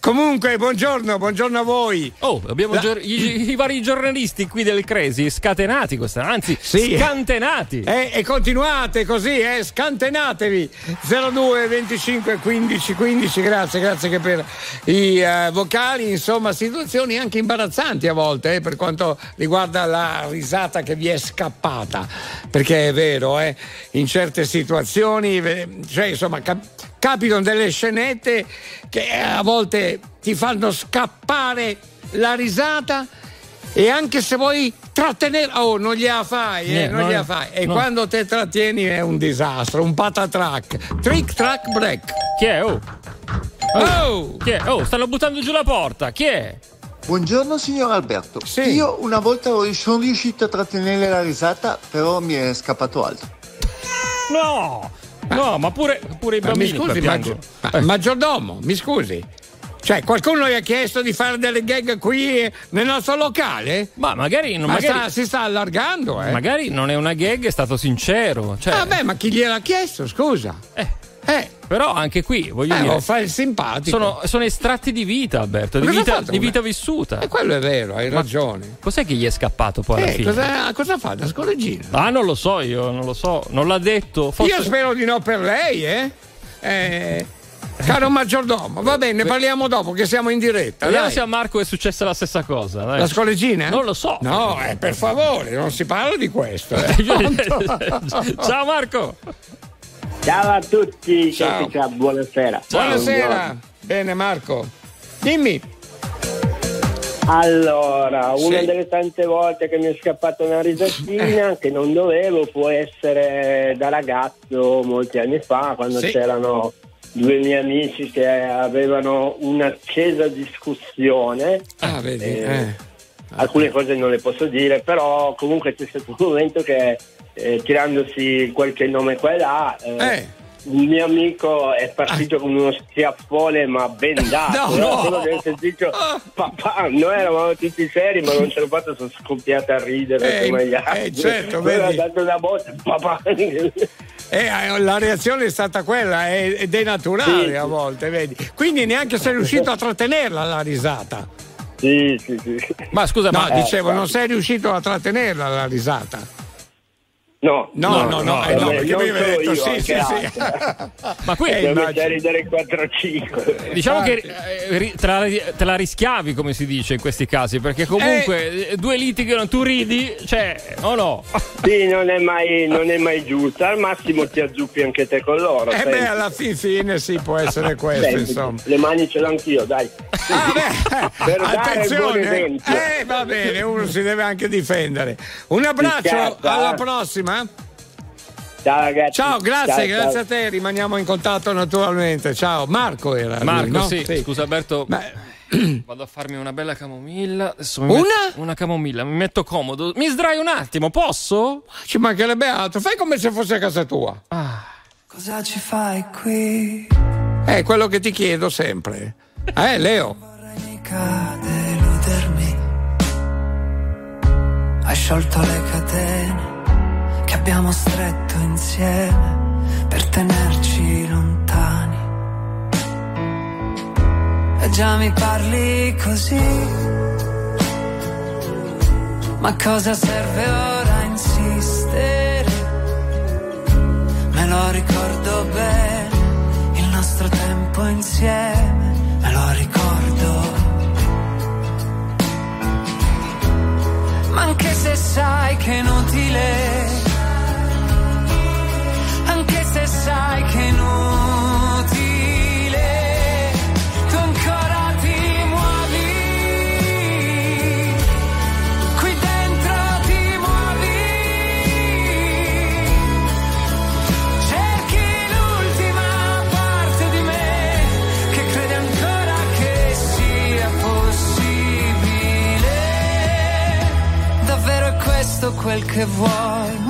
Speaker 1: Comunque, buongiorno, buongiorno a voi.
Speaker 2: Oh, abbiamo
Speaker 1: La-
Speaker 2: gior- i, i vari giornalisti qui del Cresi scatenati questa, anzi
Speaker 1: Sì.
Speaker 2: scantenati.
Speaker 1: Eh, e continuate così, eh, scantenatevi 02 25 15 15 grazie, grazie che per i eh, vocali, insomma situazioni anche imbarazzanti a volte eh, per quanto riguarda la risata che vi è scappata, perché è vero, eh, in certe situazioni, cioè insomma cap- capitano delle scenette che a volte ti fanno scappare la risata e anche se vuoi trattenere, oh, non gliela fai, eh,
Speaker 2: Niente,
Speaker 1: non
Speaker 2: no,
Speaker 1: gliela fai. E
Speaker 2: no.
Speaker 1: quando te trattieni è un disastro, un patatrack. Trick track break.
Speaker 2: Chi è? Oh.
Speaker 1: Oh!
Speaker 2: Chi è? Oh, stanno buttando giù la porta. Chi è?
Speaker 25: Buongiorno signor Alberto. Io una volta sono riuscito a trattenere la risata, però mi è scappato altro.
Speaker 2: No! No, ma pure, pure i
Speaker 1: Ma mi
Speaker 2: bambini
Speaker 1: scusi, maggi- ma- maggiordomo, mi scusi. Cioè, qualcuno gli ha chiesto di fare delle gag qui eh, nel nostro locale?
Speaker 2: Ma magari,
Speaker 1: Ma
Speaker 2: magari-
Speaker 1: sta- si sta allargando, eh.
Speaker 2: Magari non è una gag, è stato sincero. Cioè,
Speaker 1: Vabbè, ma chi gliel'ha chiesto, scusa? Eh.
Speaker 2: Però anche qui, voglio
Speaker 1: Eh,
Speaker 2: dire.
Speaker 1: oh, fa il simpatico.
Speaker 2: Sono, sono estratti di vita, Alberto, di vita, di vita vissuta.
Speaker 1: E quello è vero, hai
Speaker 2: Ma
Speaker 1: ragione.
Speaker 2: Cos'è che gli è scappato poi alla
Speaker 1: Eh,
Speaker 2: fine?
Speaker 1: cosa, cosa fa da scoreggina?
Speaker 2: Ah, non lo so io, non lo so, non l'ha detto. Forse...
Speaker 1: Io spero di no per lei, eh? Eh, Caro maggiordomo, va bene, parliamo dopo che siamo in diretta.
Speaker 2: Vediamo
Speaker 1: dai.
Speaker 2: se a Marco è successa la stessa cosa. dai.
Speaker 1: La scoleggina?
Speaker 2: Non lo so.
Speaker 1: No, eh, per favore, non si parla di questo. eh.
Speaker 2: Ciao Marco.
Speaker 26: Ciao a tutti,
Speaker 1: Ciao.
Speaker 26: Ciao. buonasera.
Speaker 1: Buonasera.
Speaker 26: Buongiorno.
Speaker 1: Bene, Marco. Dimmi.
Speaker 26: Allora, una
Speaker 1: Sì.
Speaker 26: delle tante volte che mi è scappata una risatina che non dovevo può essere da ragazzo molti anni fa, quando
Speaker 1: Sì.
Speaker 26: c'erano due miei amici che avevano un'accesa discussione.
Speaker 1: Ah, vedi.
Speaker 26: Eh,
Speaker 1: eh.
Speaker 26: Alcune cose non le posso dire, però comunque c'è stato un momento che eh, tirandosi qualche nome qua e là, eh,
Speaker 1: Eh.
Speaker 26: un mio amico è partito con uno schiaffone ma bendato.
Speaker 1: No, no.
Speaker 26: Solo che sentito, papà, noi eravamo tutti seri ma non ce l'ho fatto, sono scoppiati a ridere
Speaker 1: Eh,
Speaker 26: come gli altri.
Speaker 1: eh, certo, vedi.
Speaker 26: ha dato una botta, papà.
Speaker 1: Eh, la reazione è stata quella è- ed è naturale
Speaker 26: Sì, sì.
Speaker 1: a volte, vedi. Quindi neanche sei riuscito a trattenerla la risata.
Speaker 26: Sì, sì, sì.
Speaker 2: Ma scusa,
Speaker 1: no,
Speaker 2: ma-
Speaker 1: dicevo,
Speaker 2: Eh,
Speaker 1: non sei riuscito a trattenerla la risata.
Speaker 26: No,
Speaker 1: No, no, no, eh, no,
Speaker 26: eh,
Speaker 1: perché
Speaker 26: non
Speaker 1: mi avevi
Speaker 26: solo
Speaker 1: detto
Speaker 26: io,
Speaker 1: sì, sì, sì.
Speaker 2: Ma qui
Speaker 1: Eh,
Speaker 26: Devo
Speaker 1: immagino.
Speaker 26: mettere a ridere 4-5.
Speaker 2: Diciamo
Speaker 1: Ah,
Speaker 2: che eh, te, la, te la rischiavi, come si dice in questi casi, perché comunque eh, due litigano, tu ridi, cioè, o no?
Speaker 26: Sì, non è, mai, non è mai giusto. Al massimo ti azzuppi anche te con loro.
Speaker 1: Eh beh, alla fin fine sì, può essere questo,
Speaker 26: Senti,
Speaker 1: insomma.
Speaker 26: Le mani ce l'ho anch'io, dai. per dare il buon
Speaker 1: Attenzione, eh, va bene, uno si deve anche difendere. Un abbraccio, alla
Speaker 26: eh.
Speaker 1: prossima.
Speaker 26: Ciao ragazzi.
Speaker 1: Ciao, grazie,
Speaker 26: Ciao,
Speaker 1: grazie
Speaker 26: ciao.
Speaker 1: a te, rimaniamo in contatto naturalmente. Ciao, Marco era. lui,
Speaker 2: Marco,
Speaker 1: no?
Speaker 2: sì. Scusa Alberto. Vado a farmi una bella camomilla. Adesso mi
Speaker 1: Una?
Speaker 2: metto- una camomilla, mi metto comodo. Mi sdraio un attimo, posso?
Speaker 1: Ci mancherebbe altro, fai come se fosse a casa tua.
Speaker 20: Cosa ci fai qui?
Speaker 1: È quello che ti chiedo sempre. Eh, Leo.
Speaker 20: Mica deludermi. Hai sciolto le catene che abbiamo stretto insieme per tenerci lontani. E già mi parli così. Ma cosa serve ora insistere? Me lo ricordo bene, il nostro tempo insieme, me lo ricordo. Ma anche se sai che è inutile, se sai che inutile, tu ancora ti muovi, qui dentro ti muovi, cerchi l'ultima parte di me che crede ancora che sia possibile. Davvero è questo quel che vuoi?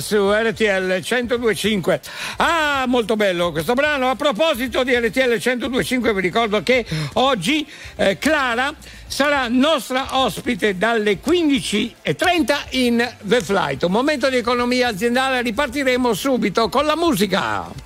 Speaker 1: su RTL 1025. Ah, molto bello questo brano. A proposito di RTL 1025 vi ricordo che oggi eh, Clara sarà nostra ospite dalle 15.30 in The Flight. Un momento di economia aziendale, ripartiremo subito con la musica.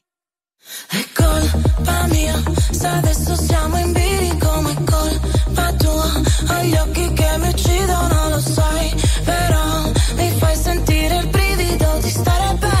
Speaker 8: colpa mia se adesso siamo in birico ma è colpa tua hai gli occhi che mi uccidono lo sai però mi fai sentire il brivido di stare bene.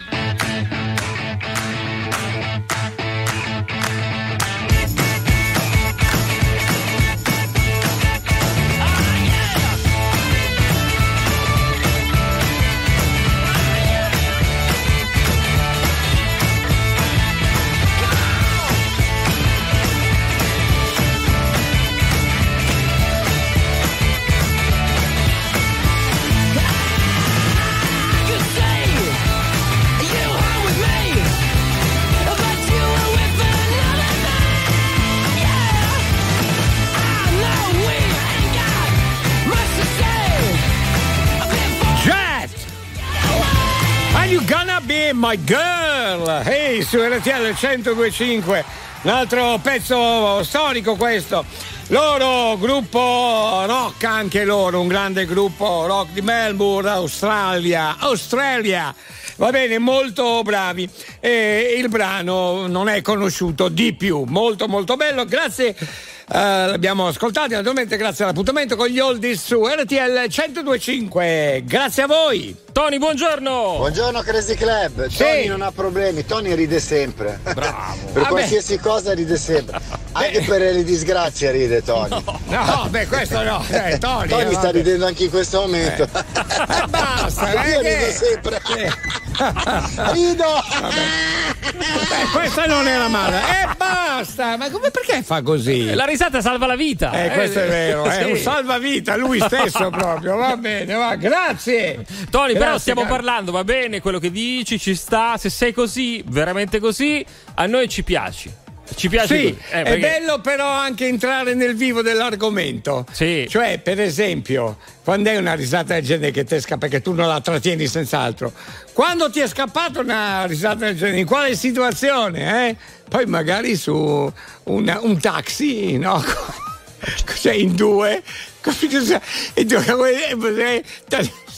Speaker 1: My girl? Ehi, su RTL 1025, un altro pezzo storico questo. Loro, gruppo rock, anche loro, un grande gruppo rock di Melbourne, Australia. Australia! Va bene, molto bravi. E il brano non è conosciuto di più, molto molto bello. Grazie. eh, l'abbiamo ascoltato naturalmente grazie all'appuntamento con gli oldies su RTL 1025 grazie a voi
Speaker 2: Tony buongiorno
Speaker 25: Buongiorno Crazy Club,
Speaker 1: Sì.
Speaker 25: Tony non ha problemi, Tony ride sempre.
Speaker 2: Bravo.
Speaker 25: per
Speaker 1: Vabbè.
Speaker 25: qualsiasi cosa ride sempre. Anche per le disgrazie ride Tony.
Speaker 1: no beh questo no eh, Tony,
Speaker 25: Tony
Speaker 1: eh,
Speaker 25: sta ridendo anche in questo momento.
Speaker 1: basta
Speaker 25: Io
Speaker 1: eh,
Speaker 25: rido
Speaker 1: che-
Speaker 25: sempre.
Speaker 1: Eh.
Speaker 25: Rido!
Speaker 1: Beh, questa non era male e basta ma come perché fa così
Speaker 2: La risata salva la vita.
Speaker 1: eh, questo è vero, è
Speaker 2: Sì.
Speaker 1: un salvavita lui stesso proprio, va bene, va, grazie.
Speaker 2: Tony, però stiamo
Speaker 1: caro.
Speaker 2: parlando, va bene, quello che dici ci sta, se sei così, veramente così, a noi ci piaci. Ci piace
Speaker 1: Sì.
Speaker 2: Eh,
Speaker 1: è
Speaker 2: perché-
Speaker 1: bello però anche entrare nel vivo dell'argomento.
Speaker 2: Sì.
Speaker 1: Cioè, per esempio, quando è una risata del genere che ti scappa, perché tu non la trattieni senz'altro. Quando ti è scappata una risata del genere, in quale situazione? Eh? Poi magari su una- un taxi, no? Cioè in due? E tu,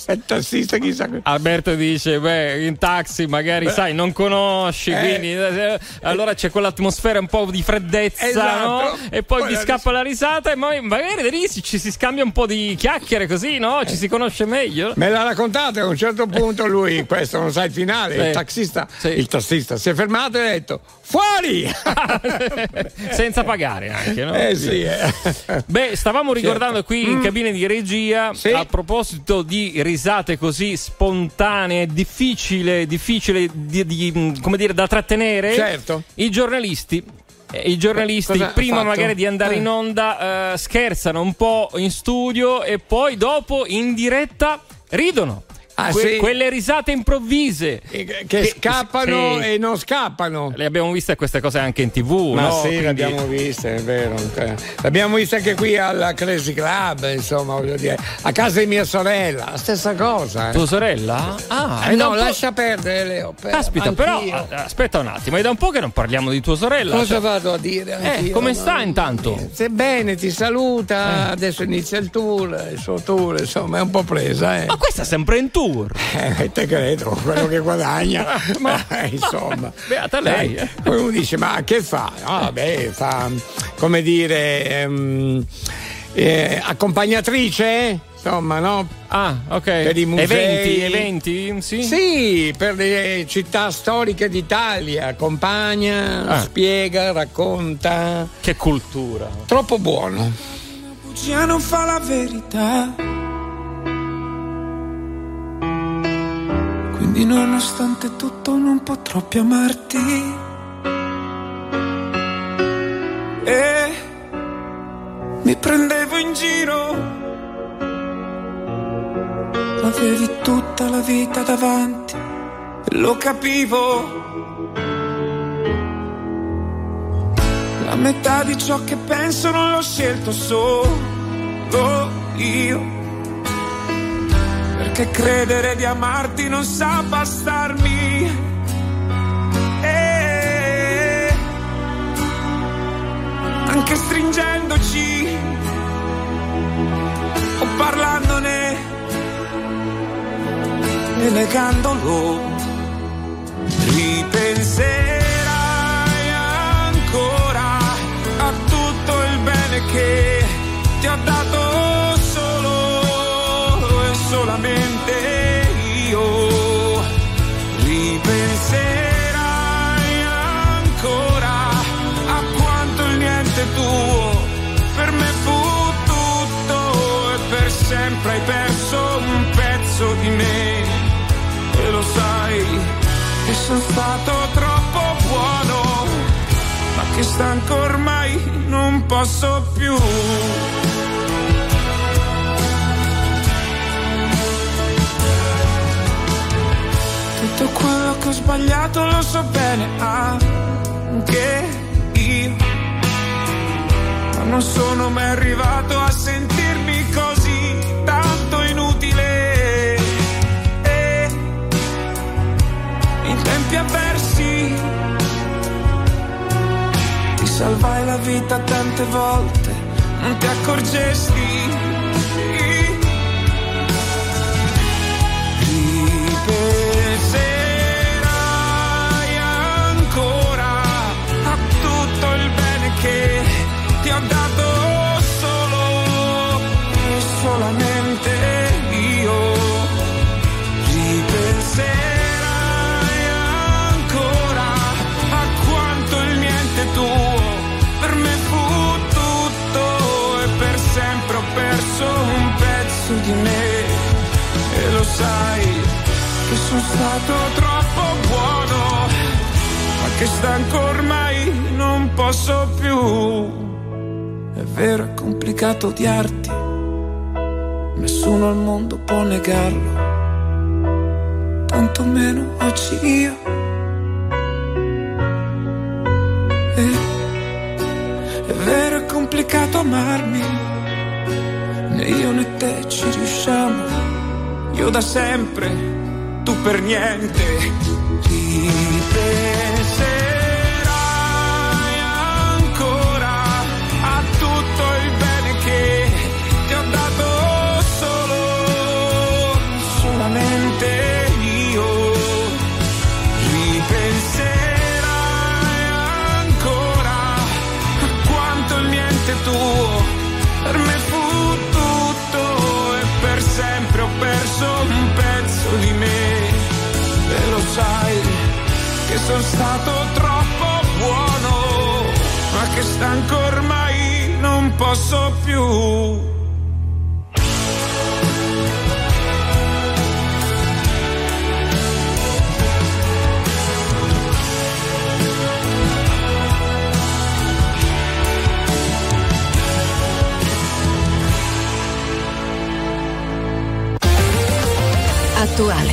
Speaker 1: eh, il tassista chissà
Speaker 2: Alberto dice, beh, in taxi magari,
Speaker 1: Beh.
Speaker 2: sai, non conosci,
Speaker 1: Eh.
Speaker 2: quindi eh, allora c'è quell'atmosfera un po' di freddezza,
Speaker 1: Esatto.
Speaker 2: no? E poi,
Speaker 1: Poi
Speaker 2: ti scappa la risata e poi magari lì ci si scambia un po' di chiacchiere così, no? Ci si conosce meglio.
Speaker 1: Me l'ha raccontato a un certo punto lui, questo non sa il finale,
Speaker 2: Sì.
Speaker 1: il taxista, il tassista si è fermato e ha detto fuori!
Speaker 2: Senza pagare anche, no?
Speaker 1: Eh sì, eh.
Speaker 2: Beh, stavamo ricordando
Speaker 1: Certo.
Speaker 2: qui in
Speaker 1: Mm.
Speaker 2: cabina di regia a proposito di risate così spontanee, difficile, difficile di, di, come dire, da trattenere.
Speaker 1: Certo.
Speaker 2: I giornalisti. eh, I giornalisti
Speaker 1: Cosa ha
Speaker 2: prima
Speaker 1: fatto?
Speaker 2: magari di andare
Speaker 1: Eh.
Speaker 2: in onda eh, scherzano un po' in studio e poi dopo in diretta ridono.
Speaker 1: Ah,
Speaker 2: Que-
Speaker 1: sì?
Speaker 2: Quelle risate improvvise
Speaker 1: che scappano
Speaker 2: sì.
Speaker 1: e non scappano.
Speaker 2: Le abbiamo viste queste cose anche in tv,
Speaker 1: Ma
Speaker 2: no?
Speaker 1: sì,
Speaker 2: Quindi-
Speaker 1: le abbiamo viste, è vero. Eh, L'abbiamo vista anche qui alla Crazy Club, insomma, voglio dire. A casa di mia sorella, la stessa cosa. eh.
Speaker 2: Tua sorella? Ah,
Speaker 1: Eh no,
Speaker 2: po'-
Speaker 1: lascia perdere, Leo. per-
Speaker 2: Caspita, però a- aspetta un attimo, è da un po' che non parliamo di tua sorella.
Speaker 1: Cosa
Speaker 2: cioè-
Speaker 1: vado a dire?
Speaker 2: Eh, come
Speaker 1: no?
Speaker 2: sta intanto?
Speaker 1: Se bene, ti saluta,
Speaker 2: Eh.
Speaker 1: adesso inizia il tour, il suo tour, insomma, è un po' presa, eh.
Speaker 2: Ma questa è sempre in tour.
Speaker 1: Eh, te credo, quello che guadagna.
Speaker 2: Ma-
Speaker 1: Eh, insomma.
Speaker 2: Beata lei, eh.
Speaker 1: Poi uno dice, ma che fa? No, vabbè, fa, come dire, ehm, eh, accompagnatrice? Insomma, no?
Speaker 2: Ah, ok.
Speaker 1: Per i musei.
Speaker 2: Eventi, eventi, sì?
Speaker 1: Sì, per le città storiche d'Italia, accompagna,
Speaker 2: Ah.
Speaker 1: spiega, racconta.
Speaker 2: Che cultura.
Speaker 1: Troppo buono.
Speaker 9: bugia non fa la verità. Quindi nonostante tutto non potrò più amarti. E mi prendevo in giro. Avevi tutta la vita davanti lo capivo. La metà di ciò che penso non l'ho scelto solo io. Perché credere di amarti non sa bastarmi. E anche stringendoci o parlandone e negandolo, ripenserai ancora a tutto il bene che ti ho dato sempre hai perso un pezzo di me. E lo sai che sono stato troppo buono ma che stanco ormai non posso più. Tutto quello che ho sbagliato lo so bene anche io. Ma non sono mai arrivato a sentirmi salvai la vita tante volte non ti accorgesti di me. E lo sai che sono stato troppo buono ma che stanco ormai non posso più. È vero è complicato odiarti nessuno al mondo può negarlo tantomeno oggi io da sempre tu per niente. Ripenserai sono stato troppo buono ma che stanco ormai non posso più.
Speaker 16: Attuale,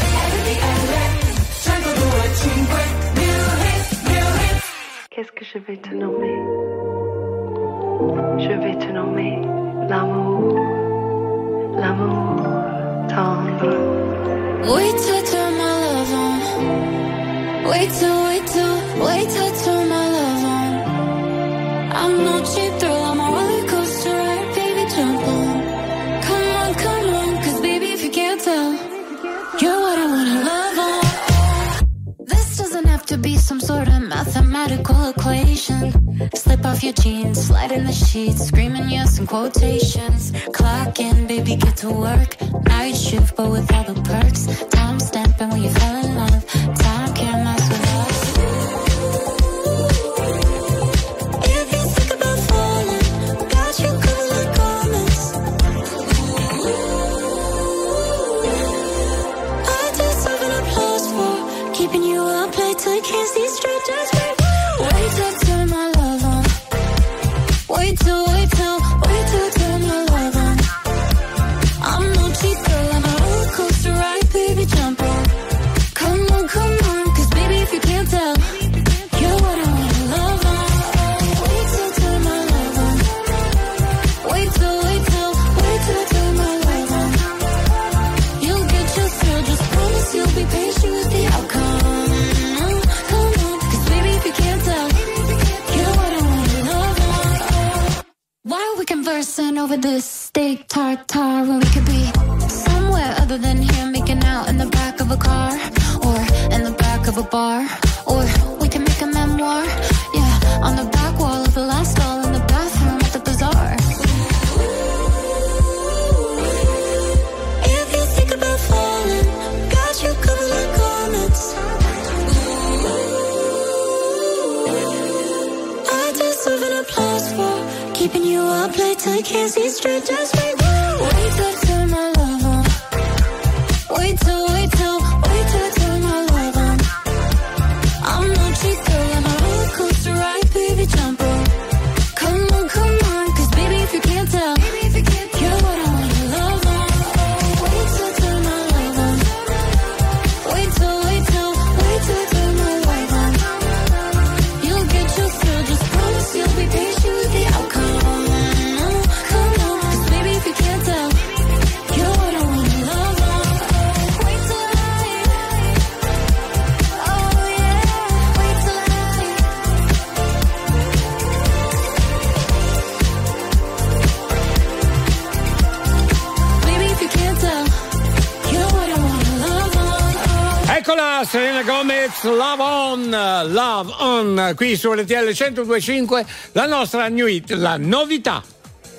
Speaker 1: Qui su RTL 1025, la nostra new hit, la novità.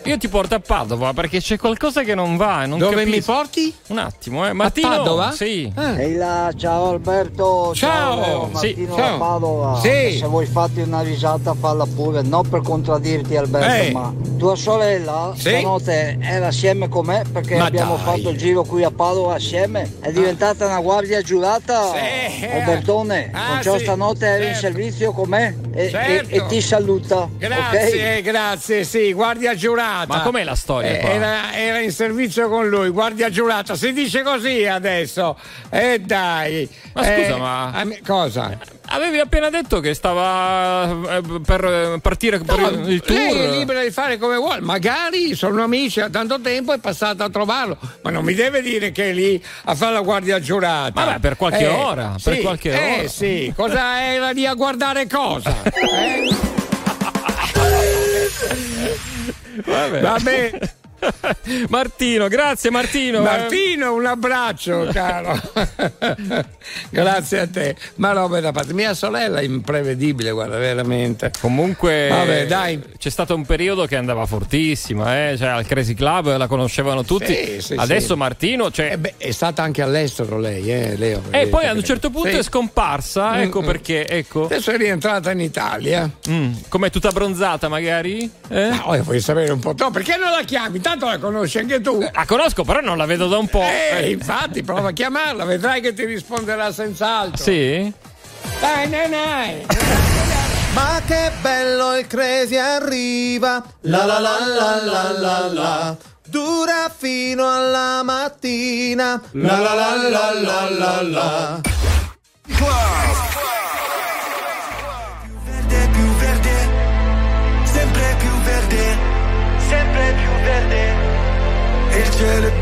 Speaker 2: Io ti porto a Padova perché c'è qualcosa che non va. e Non
Speaker 1: Dove
Speaker 2: capisco.
Speaker 1: mi porti?
Speaker 2: Un attimo, eh. Martino,
Speaker 1: Padova?
Speaker 2: Sì.
Speaker 27: Ehi là, ciao Alberto,
Speaker 1: Ciao. Sì,
Speaker 27: Martino
Speaker 1: ciao.
Speaker 27: da Padova.
Speaker 1: Sì.
Speaker 27: Se vuoi fatti una risata falla pure, non per contraddirti Alberto,
Speaker 1: Ehi.
Speaker 27: ma tua sorella
Speaker 1: Sì.
Speaker 27: stanotte era assieme con me perché
Speaker 1: Ma
Speaker 27: abbiamo
Speaker 1: dai.
Speaker 27: fatto il giro qui a Padova assieme, è diventata una guardia giurata
Speaker 1: Sì.
Speaker 27: Albertone,
Speaker 1: Ah,
Speaker 27: con ciò
Speaker 1: sì,
Speaker 27: stanotte era in
Speaker 1: certo.
Speaker 27: servizio con me e, e-
Speaker 1: Certo.
Speaker 27: e ti saluta.
Speaker 1: Grazie,
Speaker 27: ok?
Speaker 1: grazie, sì, guardia giurata.
Speaker 2: Ma com'è la storia
Speaker 1: Eh? Era, era in servizio con lui, guardia giurata. Si dice così adesso. E dai.
Speaker 2: Ma scusa,
Speaker 1: Eh,
Speaker 2: ma-
Speaker 1: cosa?
Speaker 2: Avevi appena detto che stava eh, per eh, partire per
Speaker 1: No,
Speaker 2: il tour.
Speaker 1: Lei è libera di fare come vuole, magari sono amici da tanto tempo è passato a trovarlo, ma non mi deve dire che è lì a fare la guardia giurata.
Speaker 2: Vabbè, per qualche
Speaker 1: Eh,
Speaker 2: ora, per
Speaker 1: sì,
Speaker 2: qualche
Speaker 1: eh,
Speaker 2: ora.
Speaker 1: sì, cosa era lì a guardare cosa? Eh?
Speaker 2: Vabbè.
Speaker 1: Vabbè.
Speaker 2: Martino, grazie Martino. eh.
Speaker 1: Martino, un abbraccio, caro. Grazie a te. Ma roba da parte. Mia sorella è imprevedibile, guarda, veramente.
Speaker 2: Comunque,
Speaker 1: Vabbè, dai.
Speaker 2: c'è stato un periodo che andava fortissima, eh? cioè, al Crazy Club la conoscevano tutti.
Speaker 1: Sì, sì,
Speaker 2: Adesso
Speaker 1: sì.
Speaker 2: Martino, cioè,
Speaker 1: Eh beh, è stata anche all'estero lei, eh, Leo.
Speaker 2: e poi a un certo punto è scomparsa, ecco
Speaker 1: Mm, mm.
Speaker 2: perché, ecco.
Speaker 1: Adesso è rientrata in Italia.
Speaker 2: Mm, Com'è tutta bronzata magari? Eh?
Speaker 1: Ma ora vuoi sapere un po' tu? Perché non la chiami? Tanto la conosci anche tu.
Speaker 2: La conosco, però non la vedo da un po'.
Speaker 1: Eh,
Speaker 2: Eh.
Speaker 1: infatti, prova a chiamarla, vedrai che ti risponderà senz'altro.
Speaker 2: Sì?
Speaker 1: Dai, dai, dai.
Speaker 4: Ma che bello il crazy arriva. La la la la la la la. Dura fino alla mattina. La la la la la la la.
Speaker 20: verde, più verde, sempre più verde, sempre più verde. E il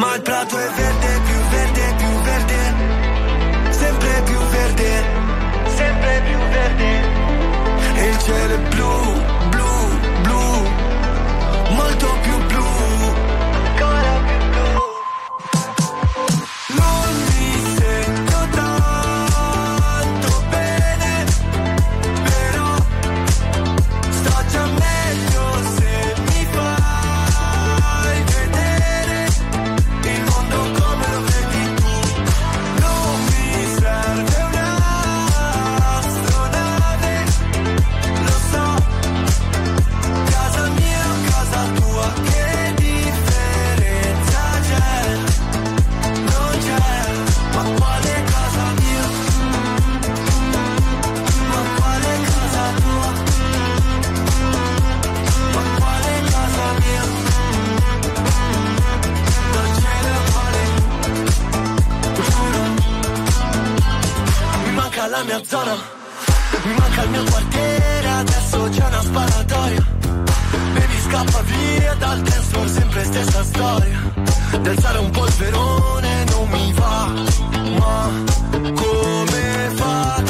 Speaker 20: Ma il prato è verde, più manca la mia zona, mi manca il mio quartiere, adesso c'è una sparatoria. Baby scappa via dal dance sempre stessa storia. D'alzare un polverone non mi va, ma come fate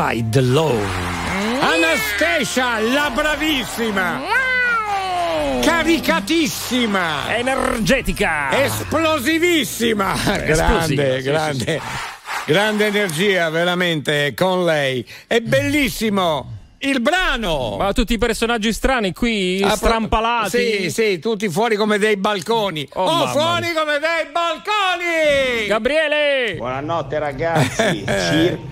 Speaker 28: Outside
Speaker 8: alone.
Speaker 1: Anastasia, la bravissima. Caricatissima.
Speaker 2: Energetica.
Speaker 1: Esplosivissima. Grande,
Speaker 2: sì,
Speaker 1: grande. Grande energia veramente con lei. È bellissimo il brano.
Speaker 2: Ma tutti i personaggi strani qui,
Speaker 1: Ah,
Speaker 2: strampalati.
Speaker 1: Sì, sì, tutti fuori come dei balconi.
Speaker 2: Oh,
Speaker 1: Oh, fuori come dei balconi!
Speaker 2: Gabriele!
Speaker 29: Buonanotte ragazzi, circa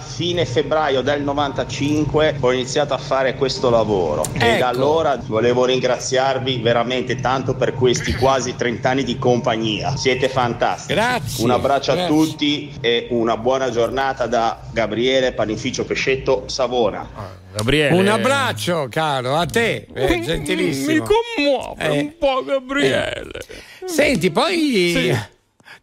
Speaker 29: fine febbraio del 95 ho iniziato a fare questo lavoro e
Speaker 1: Ecco.
Speaker 29: da allora volevo ringraziarvi veramente tanto per questi quasi 30 anni di compagnia. Siete fantastici.
Speaker 1: Grazie.
Speaker 29: Un abbraccio a
Speaker 1: grazie.
Speaker 29: tutti e una buona giornata da Gabriele Panificio Pescetto Savona.
Speaker 2: Gabriele.
Speaker 1: Un abbraccio, caro, a te, eh, gentilissimo.
Speaker 2: Mi commuove
Speaker 1: Eh.
Speaker 2: un po', Gabriele.
Speaker 1: Senti, poi
Speaker 2: Sì.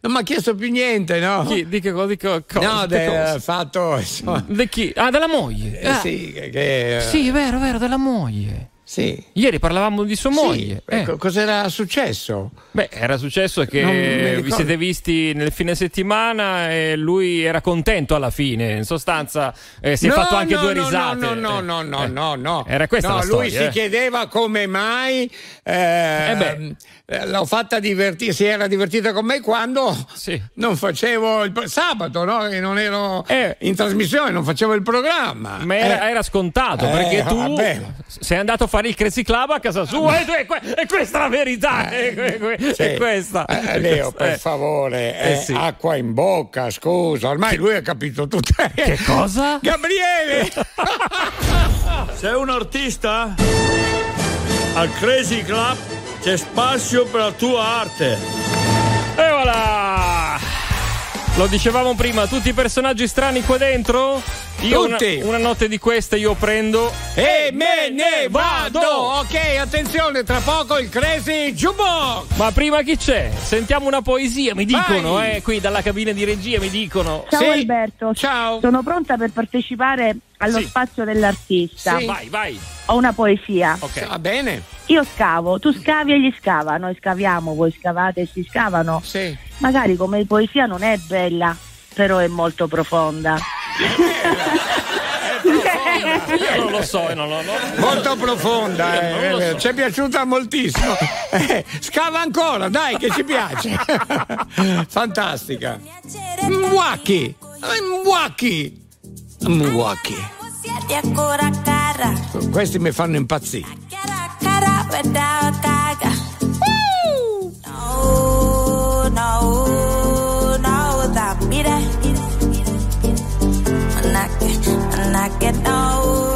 Speaker 1: Non mi ha chiesto più niente, no?
Speaker 2: Chi? Di che cosa? Di che cosa?
Speaker 1: No, del fatto, insomma,
Speaker 2: Di chi? Ah, della moglie.
Speaker 1: eh,
Speaker 2: Ah.
Speaker 1: sì, che, che-
Speaker 2: Sì, vero, vero, della moglie.
Speaker 1: sì.
Speaker 2: Ieri parlavamo di sua
Speaker 1: Sì,
Speaker 2: moglie. Eh.
Speaker 1: ecco, cos'era successo?
Speaker 2: Beh, era successo che vi siete visti nel fine settimana e lui era contento alla fine. In sostanza, eh, si è
Speaker 1: No,
Speaker 2: fatto anche
Speaker 1: no,
Speaker 2: due
Speaker 1: no,
Speaker 2: risate.
Speaker 1: No, no,
Speaker 2: Eh,
Speaker 1: no, no,
Speaker 2: eh.
Speaker 1: no, no.
Speaker 2: Era questa
Speaker 1: no,
Speaker 2: la
Speaker 1: lui
Speaker 2: storia,
Speaker 1: si
Speaker 2: eh.
Speaker 1: chiedeva come mai eh,
Speaker 2: Eh beh.
Speaker 1: Eh, l'ho fatta divertire, si era divertita con me quando
Speaker 2: Sì.
Speaker 1: non facevo il sabato, no? Che non ero in trasmissione, non facevo il programma.
Speaker 2: Ma era,
Speaker 1: Eh.
Speaker 2: era scontato
Speaker 1: Eh,
Speaker 2: perché tu
Speaker 1: vabbè.
Speaker 2: sei andato a fare il Crazy Club a casa sua e, tu- e que- e questa è la verità. E, que- que-
Speaker 1: Sì.
Speaker 2: e questa.
Speaker 1: Eh, Leo, per
Speaker 2: Eh.
Speaker 1: favore,
Speaker 2: Eh,
Speaker 1: eh,
Speaker 2: sì.
Speaker 1: acqua in bocca, scusa, ormai lui ha capito tutto.
Speaker 2: Che cosa?
Speaker 1: Gabriele!
Speaker 30: Sei un artista? Al Crazy Club c'è spazio per la tua arte.
Speaker 2: E voilà! Lo dicevamo prima, tutti i personaggi strani qua dentro? Io una,
Speaker 1: Tutti.
Speaker 2: una notte di queste io prendo
Speaker 1: E me ne vado! Ok, attenzione, tra poco il Crazy Jukebox!
Speaker 2: Ma prima chi c'è? Sentiamo una poesia, mi dicono,
Speaker 1: Vai.
Speaker 2: eh, qui dalla cabina di regia mi dicono.
Speaker 31: Ciao
Speaker 1: Sì.
Speaker 31: Alberto,
Speaker 1: Ciao.
Speaker 31: sono pronta per partecipare allo
Speaker 2: Sì.
Speaker 31: spazio dell'artista.
Speaker 1: Sì.
Speaker 2: Vai, vai.
Speaker 31: Ho una poesia.
Speaker 2: Ok.
Speaker 1: Va bene?
Speaker 31: Io scavo, tu scavi e gli scava, noi scaviamo, voi scavate e si scavano.
Speaker 1: Sì.
Speaker 31: Magari come poesia non è bella, però è molto profonda.
Speaker 2: Io non lo so, eh, non lo- non-
Speaker 1: Molto profonda, eh,
Speaker 2: lo so.
Speaker 1: ci è piaciuta moltissimo. Eh, scava ancora, dai, che ci piace. Fantastica. Mwaki, Mwaki, Mwaki.
Speaker 8: Cara,
Speaker 1: Questi mi fanno impazzire.
Speaker 8: caga. No, no, no, da mire. Manake, manake, no,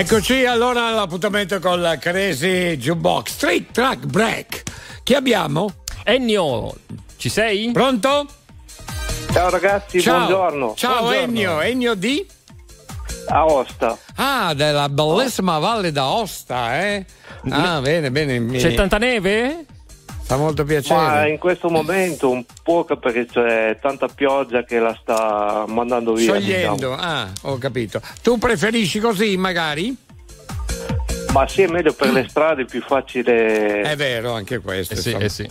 Speaker 1: Eccoci allora all'appuntamento con la Crazy Jukebox Street Track Break. Chi abbiamo?
Speaker 2: Ennio, ci sei?
Speaker 1: Pronto?
Speaker 32: Ciao ragazzi,
Speaker 1: Ciao.
Speaker 32: buongiorno.
Speaker 1: Ciao
Speaker 32: Buongiorno.
Speaker 1: Ennio, Ennio di?
Speaker 32: Aosta.
Speaker 1: Ah, della bellissima Valle d'Aosta, eh? Ah, bene, bene. mi-
Speaker 2: C'è tanta neve?
Speaker 1: Fa molto
Speaker 32: Ma
Speaker 1: piacere.
Speaker 32: in questo momento un po' perché c'è tanta pioggia che la sta mandando via.
Speaker 1: Sciogliendo,
Speaker 32: diciamo.
Speaker 1: ah, ho capito. Tu preferisci così, magari?
Speaker 32: Ma sì, è meglio per le strade, è più facile.
Speaker 1: È vero, anche questo.
Speaker 2: Eh sì, eh sì.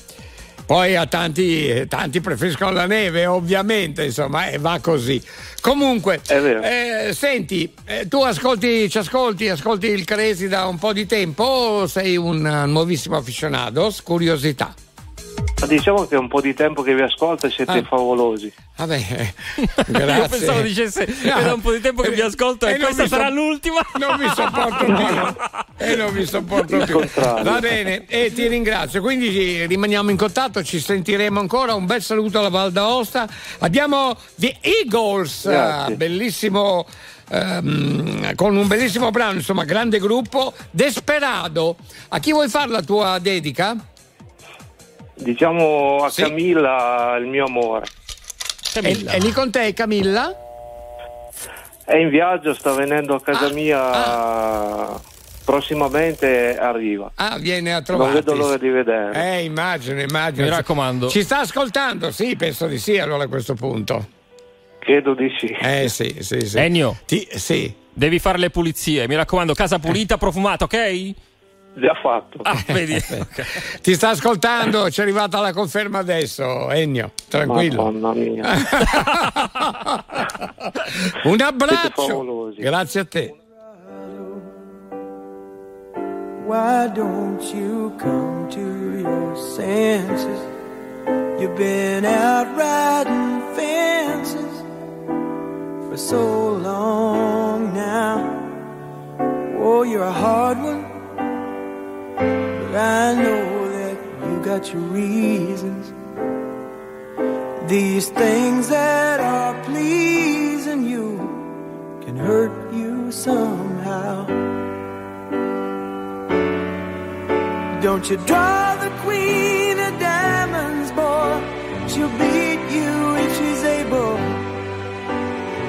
Speaker 1: Poi a tanti, eh, tanti preferiscono la neve, ovviamente, insomma, e va così. Comunque, eh, senti, eh, tu ascolti, ci ascolti, ascolti il Cresi da un po' di tempo o sei un eh, nuovissimo aficionado? Curiosità.
Speaker 32: Ma diciamo che è un po' di tempo che vi ascolto e siete
Speaker 1: Ah.
Speaker 32: favolosi.
Speaker 1: Vabbè, eh, grazie.
Speaker 2: Io pensavo dicesse, è da un po' di tempo che vi ascolto e,
Speaker 1: non
Speaker 2: questa
Speaker 1: mi
Speaker 2: sarà
Speaker 1: so-
Speaker 2: l'ultima.
Speaker 1: Non mi sopporto più. E non mi sopporto
Speaker 32: Il
Speaker 1: più.
Speaker 32: contrario.
Speaker 1: Va bene, e ti ringrazio. Quindi eh, rimaniamo in contatto, ci sentiremo ancora. Un bel saluto alla Val d'Aosta. Abbiamo The Eagles,
Speaker 32: Grazie.
Speaker 1: eh, bellissimo. ehm, con un bellissimo brano, insomma, grande gruppo. Desperado. A chi vuoi fare la tua dedica?
Speaker 32: Diciamo a Camilla il mio amore.
Speaker 1: È, è lì con te, Camilla?
Speaker 32: È in viaggio, sta venendo a
Speaker 1: Ah,
Speaker 32: casa mia. Prossimamente arriva.
Speaker 1: Ah, viene a
Speaker 32: Non
Speaker 1: trovarti.
Speaker 32: vedo l'ora di vedere.
Speaker 1: Eh, immagino, immagino.
Speaker 2: Mi raccomando.
Speaker 1: Ci sta ascoltando? Sì, penso di sì, allora a questo punto.
Speaker 32: Credo di sì.
Speaker 1: Eh sì, sì, sì.
Speaker 2: Ennio,
Speaker 1: Ti- sì.
Speaker 2: devi fare le pulizie. Mi raccomando, casa pulita, profumata, ok?
Speaker 32: Già fatto.
Speaker 2: Ah, vedi.
Speaker 1: Ti sta ascoltando, ci è arrivata la conferma adesso, Ennio, tranquillo.
Speaker 32: Madonna mia.
Speaker 1: Un abbraccio. Grazie a te.
Speaker 9: Why don't you come to your senses? You've been out riding fences for so long now. Oh, you're a hard one, but I know that you got your reasons. These things that are pleasing you can hurt you somehow. Don't you draw the queen of diamonds, boy. She'll beat you if she's able.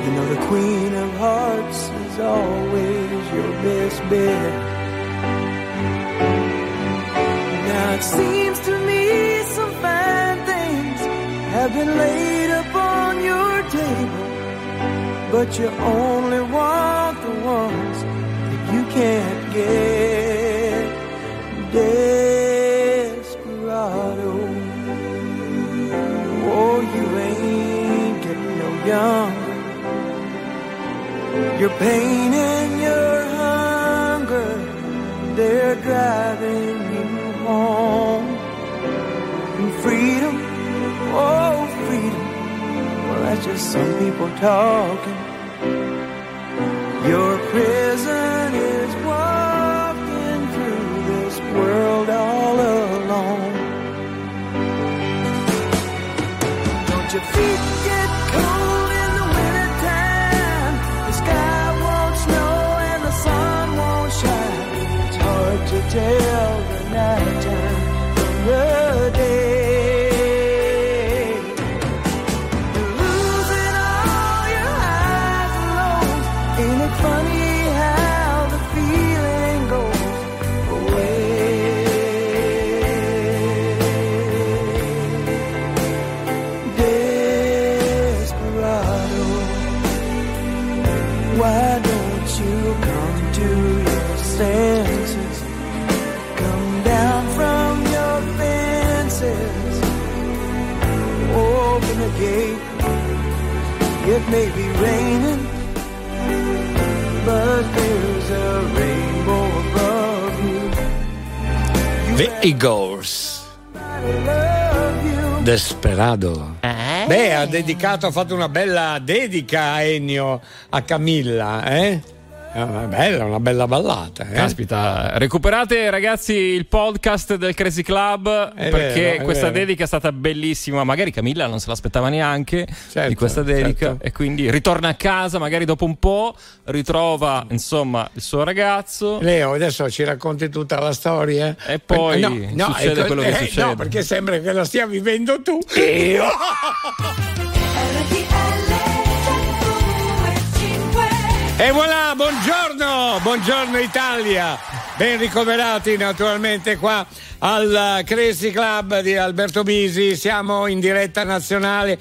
Speaker 9: You know the queen of hearts is always your best bet. It seems to me some fine things have been laid upon your table, but you only want the ones that you can't get. Desperado. Oh, you ain't getting no younger. Your pain and your hunger, they're driving freedom, oh, freedom, Well, that's just some people talking. Your prison is walking through this world all alone. Don't your feet get cold in the wintertime? The sky won't snow and the sun won't shine. It's hard to tell may be raining, but there's a rainbow above you.
Speaker 1: The Eagles. Desperado. Beh, ha dedicato, ha fatto una bella dedica a Ennio, a Camilla, eh? È una bella, una bella ballata. Eh?
Speaker 2: Caspita, recuperate ragazzi il podcast del Crazy Club
Speaker 1: È
Speaker 2: perché
Speaker 1: vero, è
Speaker 2: questa
Speaker 1: vero.
Speaker 2: dedica è stata bellissima. Magari Camilla non se l'aspettava neanche
Speaker 1: Certo,
Speaker 2: di questa dedica
Speaker 1: certo.
Speaker 2: e quindi ritorna a casa, magari dopo un po' ritrova insomma il suo ragazzo.
Speaker 1: Leo, adesso ci racconti tutta la storia.
Speaker 2: E poi
Speaker 1: no, no,
Speaker 2: succede
Speaker 1: ecco,
Speaker 2: quello che
Speaker 1: eh,
Speaker 2: succede.
Speaker 1: No, perché sembra che la stia vivendo tu. E voilà, buongiorno, buongiorno Italia. Ben ricoverati naturalmente qua al Crazy Club di Alberto Bisi. Siamo in diretta nazionale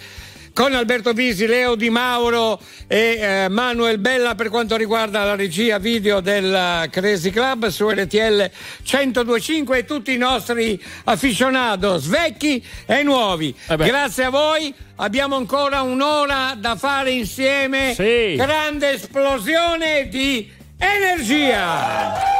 Speaker 1: con Alberto Bisi, Leo Di Mauro e eh, Manuel Bella per quanto riguarda la regia video del Crazy Club su RTL 1025 e tutti i nostri aficionados vecchi e nuovi. Grazie a voi. Abbiamo ancora un'ora da fare insieme. Grande esplosione di energia.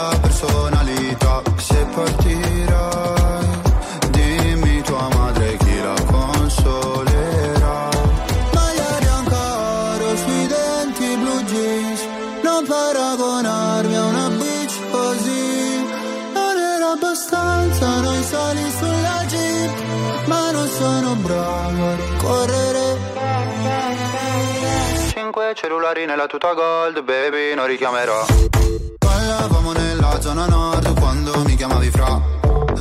Speaker 24: fottuta personalità. Se partirai dimmi tua madre chi la consolerà. Maglia bianca sui denti blu jeans non paragonarmi a una bitch così. Non era abbastanza noi sali sulla jeep ma non sono bravo a rincorrere Cinque cellulari nella tuta gold, baby, non richiamerò. Parlavamo nella zona nord quando mi chiamavi fra.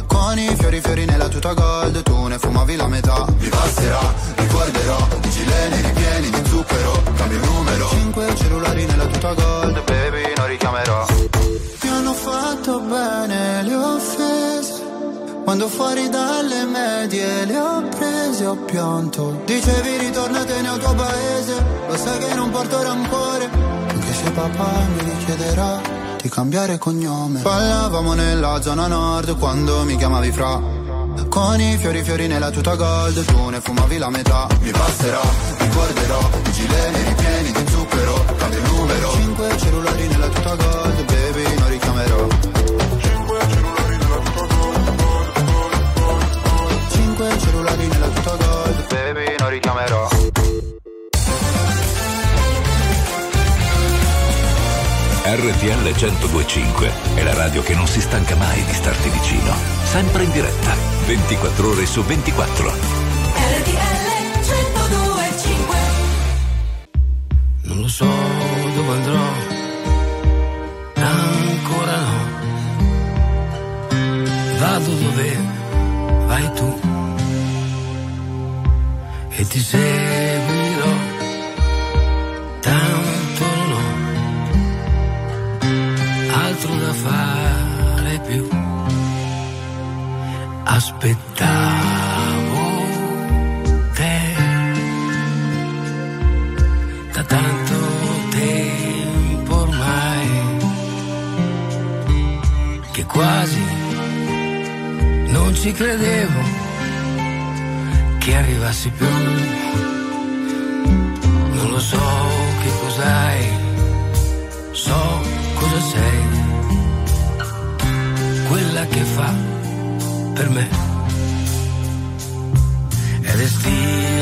Speaker 24: Con i fiori fiori nella tuta gold, tu ne fumavi la metà. Mi passerà, ricorderò, i gileni ripieni di zucchero, cambio il numero. Cinque cellulari nella tuta gold, baby, non richiamerò. Mi hanno fatto bene le offese. Quando fuori dalle medie le ho prese ho pianto Dicevi ritornatene al tuo paese Lo sai che non porto rancore papà mi richiederà di cambiare cognome. Ballavamo nella zona nord quando mi chiamavi fra. Con i fiori fiori nella tuta gold, tu ne fumavi la metà. Mi passerà, mi guarderò, i gileni ripieni di
Speaker 33: RTL 1025 è la radio che non si stanca mai di starti vicino. Sempre in diretta, 24 ore su 24.
Speaker 8: RTL 1025
Speaker 20: Non lo so dove andrò, ancora no. Vado dove vai tu e ti seguirò. Altro da fare più. Aspettavo te da tanto tempo ormai che quasi non ci credevo che arrivassi più. Non lo so che cos'hai, so cosa sei, quella che fa per me. È destino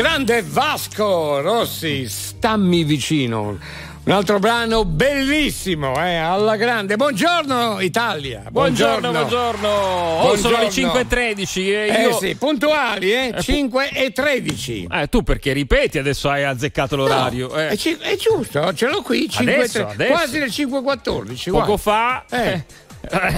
Speaker 1: grande Vasco Rossi, stammi vicino. Un altro brano bellissimo, eh, alla grande. Buongiorno Italia.
Speaker 2: Buongiorno, buongiorno. Oh, sono le 5.13 e
Speaker 1: Eh
Speaker 2: io...
Speaker 1: sì, puntuali, eh? 5 e 13.
Speaker 2: Eh, tu perché ripeti adesso hai azzeccato l'orario.
Speaker 1: No,
Speaker 2: eh.
Speaker 1: è, è giusto, ce l'ho qui, 5
Speaker 2: Adesso,
Speaker 1: e tre-
Speaker 2: adesso.
Speaker 1: quasi le 5.14.
Speaker 2: Poco
Speaker 1: guarda.
Speaker 2: fa...
Speaker 1: Eh.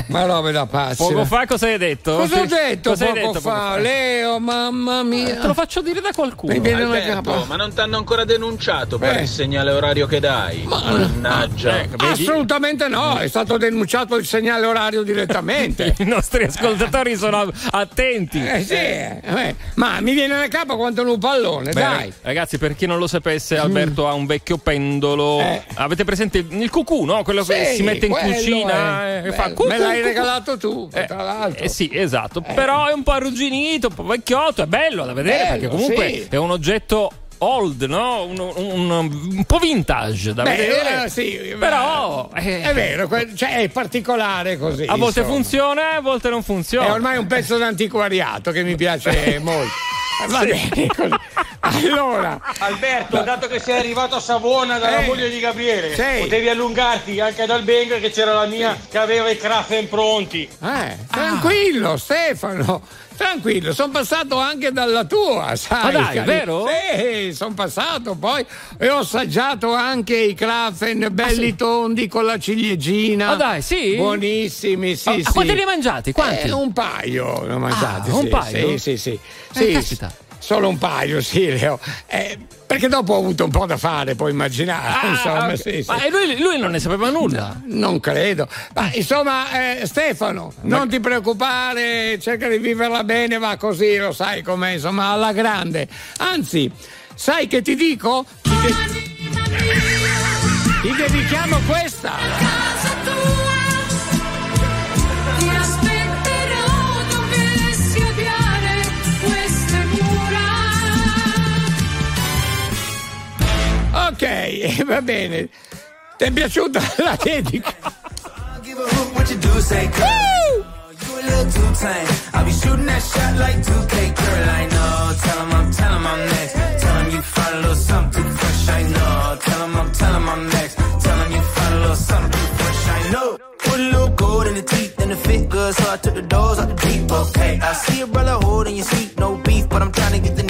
Speaker 1: Ma robe da pazzi.
Speaker 2: Poco fa cosa hai detto?
Speaker 1: Cosa ho detto
Speaker 2: Cosa
Speaker 1: poco
Speaker 2: detto poco
Speaker 1: fa? Leo, mamma mia.
Speaker 2: Te lo faccio dire da qualcuno.
Speaker 1: Mi viene una
Speaker 34: Alberto, ma non ti hanno ancora denunciato per
Speaker 1: Eh.
Speaker 34: il segnale orario che dai? Mannaggia.
Speaker 2: Eh,
Speaker 1: Assolutamente no, è stato denunciato il segnale orario direttamente.
Speaker 2: I nostri ascoltatori sono attenti.
Speaker 1: Eh sì, eh, ma mi viene una capa quanto un pallone,
Speaker 2: Beh,
Speaker 1: dai.
Speaker 2: Ragazzi, per chi non lo sapesse, Alberto ha un vecchio pendolo.
Speaker 1: Eh.
Speaker 2: Avete presente il cucù, no? Quello che
Speaker 1: Sì,
Speaker 2: si mette in cucina
Speaker 1: è
Speaker 2: e fa
Speaker 1: bello. Me l'hai regalato tu, tra l'altro.
Speaker 2: Eh sì, esatto. Però è un po' arrugginito, un po' vecchiotto, è bello da vedere
Speaker 1: Bello,
Speaker 2: perché comunque
Speaker 1: sì.
Speaker 2: è un oggetto old, no? Un, un- un po' vintage da
Speaker 1: Beh,
Speaker 2: vedere.
Speaker 1: eh, sì,
Speaker 2: Però
Speaker 1: ma-
Speaker 2: eh,
Speaker 1: è vero, cioè è particolare così.
Speaker 2: a volte
Speaker 1: insomma.
Speaker 2: funziona, a volte non funziona.
Speaker 1: È ormai un pezzo d'antiquariato che mi piace molto. Eh, Va bene, così. Allora,
Speaker 9: Alberto, dato che sei arrivato a Savona dalla
Speaker 1: Eh,
Speaker 9: moglie di Gabriele,
Speaker 1: sì.
Speaker 9: potevi allungarti anche ad Albenga che c'era la mia che aveva i Krafen pronti.
Speaker 1: eh, tranquillo, Stefano. Tranquillo, sono passato anche dalla tua, sai?
Speaker 2: Ah, dai,
Speaker 1: cari-
Speaker 2: vero?
Speaker 1: Sì, sono passato poi e ho assaggiato anche i Krafen belli tondi con la ciliegina.
Speaker 2: Ah, dai, sì?
Speaker 1: Buonissimi, sì,
Speaker 2: Ah,
Speaker 1: sì.
Speaker 2: quanti ne hai mangiati? Quanti?
Speaker 1: Eh, un paio ne ho mangiati.
Speaker 2: Ah,
Speaker 1: sì,
Speaker 2: un paio?
Speaker 1: Sì, sì, sì.
Speaker 2: Eh,
Speaker 1: Sì. Solo un paio, sì, Leo. Eh, perché dopo ho avuto un po' da fare, puoi immaginare.
Speaker 2: Ah,
Speaker 1: insomma,
Speaker 2: ok.
Speaker 1: sì, sì.
Speaker 2: Ma e lui, lui non ne sapeva nulla.
Speaker 1: Non credo. Ma insomma, eh, Stefano, non ti preoccupare, cerca di viverla bene, va così, lo sai com'è, insomma, alla grande. Anzi, sai che ti dico? Ti, de- ti dedichiamo questa. Ok, va bene. Ti è piaciuta la dedica?
Speaker 20: I'll be shooting that shot like 2K, girl. I know. Tell I'm, next. Tell you something fresh. I know. Tell I'm, next. Tell you something fresh. I know. Put in the teeth and it fit good, so I took the doors out the deep. Okay, I see a brother holding your seat, no beef, but I'm trying to get to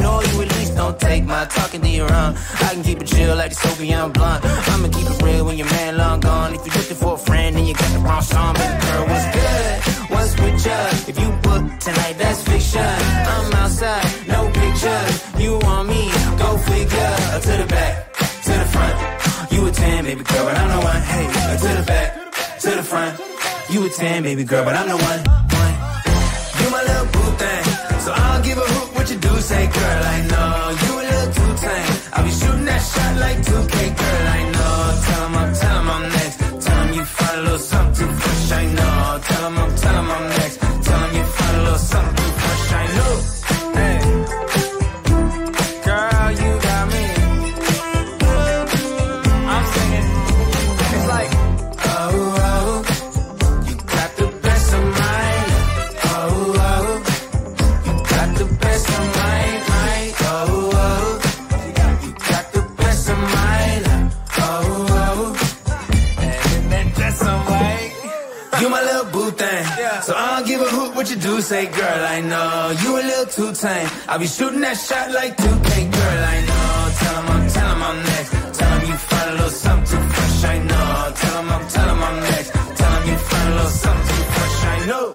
Speaker 20: Don't take my talking to your own. I can keep it chill like the Soviet blunt. I'ma keep it real when your man long gone. If you're looking for a friend and you got the wrong song, baby girl, what's good? What's with you? If you book tonight, that's fiction. I'm outside, no pictures. You want me? Go figure. To the back, to the front. You a 10, baby girl, but I'm the one. Hey, to the back, to the front. You a 10, baby girl, but I'm the one. one. You my little boo thing. So I don't give a hoot what you do, say, girl, I know. You a little too tame. I'll be shooting that shot like 2K, girl, I know. Tell him I'm, tell him I'm next. Tell him you find a little something fresh, I know. Tell him I'm, tell him I'm next. Tell him you find a little something what you do, say, girl, I know. You a little too tame. I'll be shooting that shot like 2K, girl, I know. Tell him I'm, tell him I'm next. Tell him you find a little something too fresh, I know. Tell him I'm, tell him I'm next. Tell him you find a little something too fresh, I know.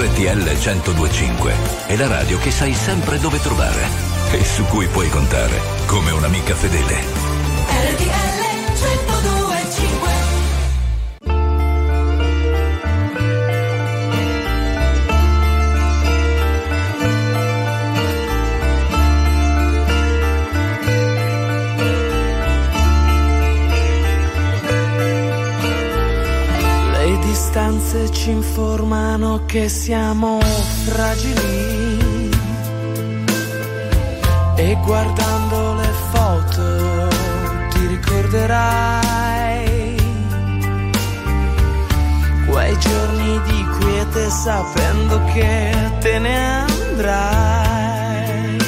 Speaker 33: RTL 1025 è la radio che sai sempre dove trovare e su cui puoi contare come un'amica fedele.
Speaker 8: RTL
Speaker 20: distanze ci informano che siamo fragili e guardando le foto ti ricorderai quei giorni di quiete sapendo che te ne andrai.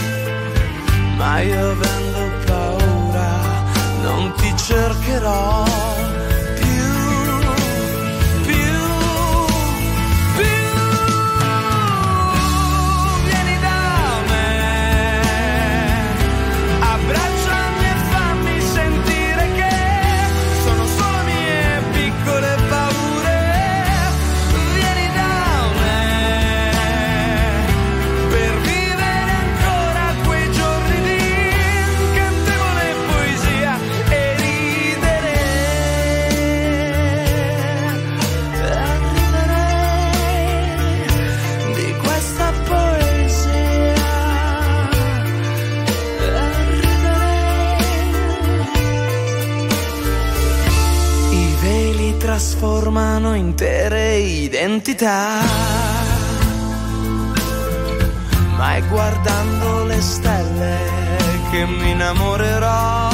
Speaker 20: Ma io avendo paura non ti cercherò trasformano intere identità. Ma è guardando le stelle che mi innamorerò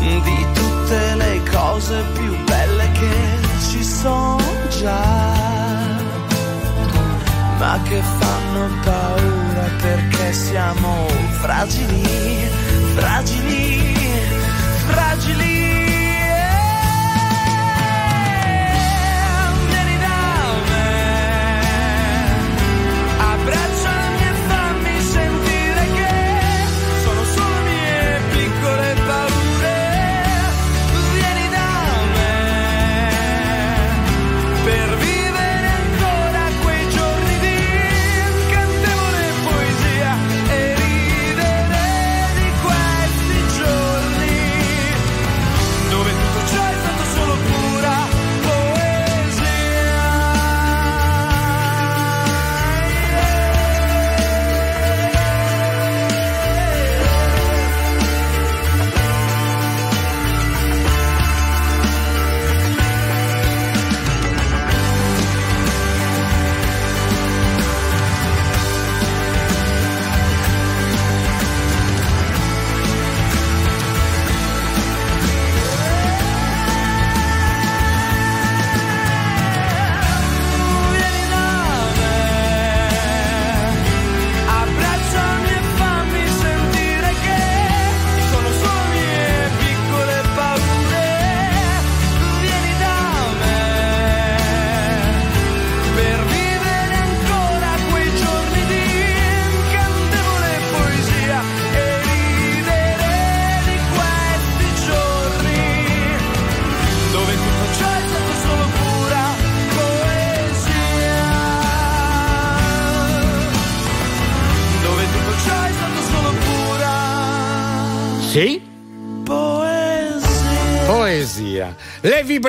Speaker 20: di tutte le cose più belle che ci sono già, ma che fanno paura perché siamo fragili, fragili.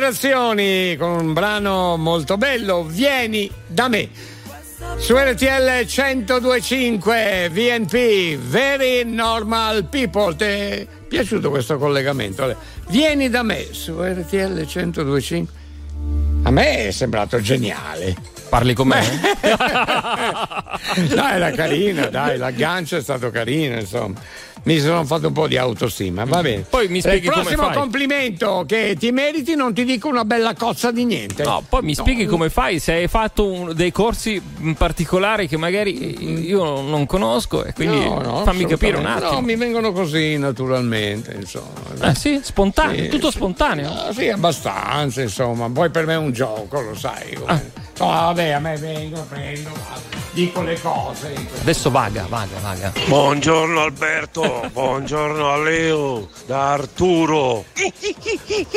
Speaker 1: Le vibrazioni con un brano molto bello, Vieni da me. Su RTL 1025 VNP, Very Normal People. Ti è piaciuto questo collegamento? Vieni da me su RTL 1025. A me è sembrato geniale.
Speaker 2: Parli con me?
Speaker 1: dai, era carina, dai, l'aggancio è stato carino, insomma. Mi sono fatto un po' di autostima, va bene.
Speaker 2: Poi mi spieghi
Speaker 1: Il prossimo complimento che ti meriti, non ti dico una bella cozza di niente.
Speaker 2: No, poi mi spieghi come fai se hai fatto un- dei corsi in particolare che magari io non conosco e quindi
Speaker 1: No, no,
Speaker 2: fammi capire un attimo.
Speaker 1: No, mi vengono così naturalmente, insomma.
Speaker 2: Ah, sì? Spontaneo,
Speaker 1: Sì,
Speaker 2: tutto spontaneo.
Speaker 1: Ah, sì, abbastanza, insomma. Poi per me è un gioco, lo sai.
Speaker 2: Ah.
Speaker 1: No, vabbè, a me vengo, prendo, dico le cose.
Speaker 2: Adesso vaga, vaga, vaga.
Speaker 35: Buongiorno Alberto, buongiorno a Leo, da Arturo.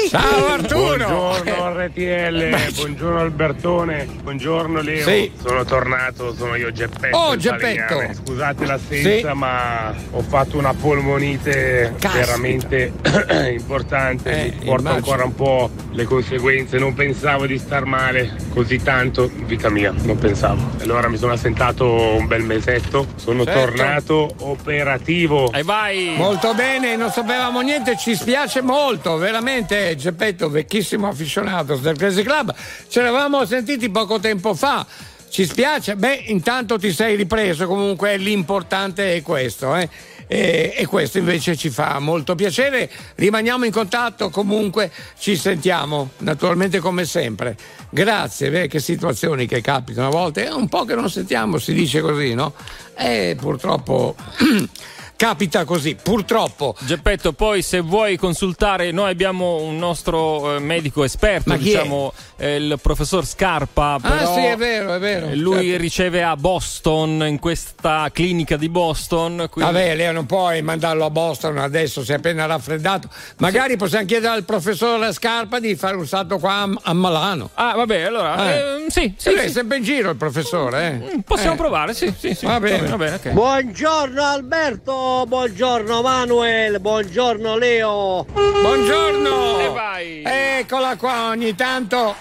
Speaker 1: Ciao Arturo!
Speaker 35: Buongiorno RTL, buongiorno Albertone, buongiorno Leo.
Speaker 1: Sì.
Speaker 35: Sono tornato, sono io Geppetto.
Speaker 1: Oh, Geppetto.
Speaker 35: Falegname. Scusate l'assenza,
Speaker 1: Sì.
Speaker 35: ma ho fatto una polmonite
Speaker 1: Caspita.
Speaker 35: veramente importante.
Speaker 1: Eh,
Speaker 35: Mi porto
Speaker 1: immagino.
Speaker 35: ancora un po' le conseguenze. Non pensavo di star male così tanto vita mia, non pensavo. Allora mi sono assentato un bel mesetto, sono
Speaker 1: Certo.
Speaker 35: tornato operativo.
Speaker 2: E vai!
Speaker 1: Molto bene, non sapevamo niente, ci spiace molto, veramente Geppetto, vecchissimo afficionato del Crazy Club. Ci eravamo sentiti poco tempo fa. Ci spiace, beh, intanto ti sei ripreso, comunque l'importante è questo, eh. E, e questo invece ci fa molto piacere. Rimaniamo in contatto, comunque ci sentiamo, naturalmente come sempre. Grazie, beh, che situazioni che capitano a volte, è un po' che non sentiamo, si dice così, no? E purtroppo capita così, purtroppo.
Speaker 2: Geppetto, poi se vuoi consultare, noi abbiamo un nostro eh, medico esperto,
Speaker 1: è?
Speaker 2: diciamo eh, il professor Scarpa. Però
Speaker 1: ah sì, è vero, è vero.
Speaker 2: eh, Lui
Speaker 1: Certo.
Speaker 2: riceve a Boston, in questa clinica di Boston. quindi-
Speaker 1: Vabbè, lei non puoi mandarlo a Boston adesso, si è appena raffreddato. Magari possiamo chiedere al professor Scarpa di fare un salto qua a, a Malano.
Speaker 2: Ah, vabbè, allora. eh, sì, sì,
Speaker 1: Lui è
Speaker 2: sì.
Speaker 1: sempre in giro il professore, eh.
Speaker 2: Possiamo
Speaker 1: Eh.
Speaker 2: provare, sì, sì, sì.
Speaker 1: Va bene.
Speaker 2: va bene, ok.
Speaker 36: Buongiorno Alberto, buongiorno Manuel, buongiorno Leo.
Speaker 1: Buongiorno!
Speaker 2: E vai!
Speaker 1: Eccola qua, ogni tanto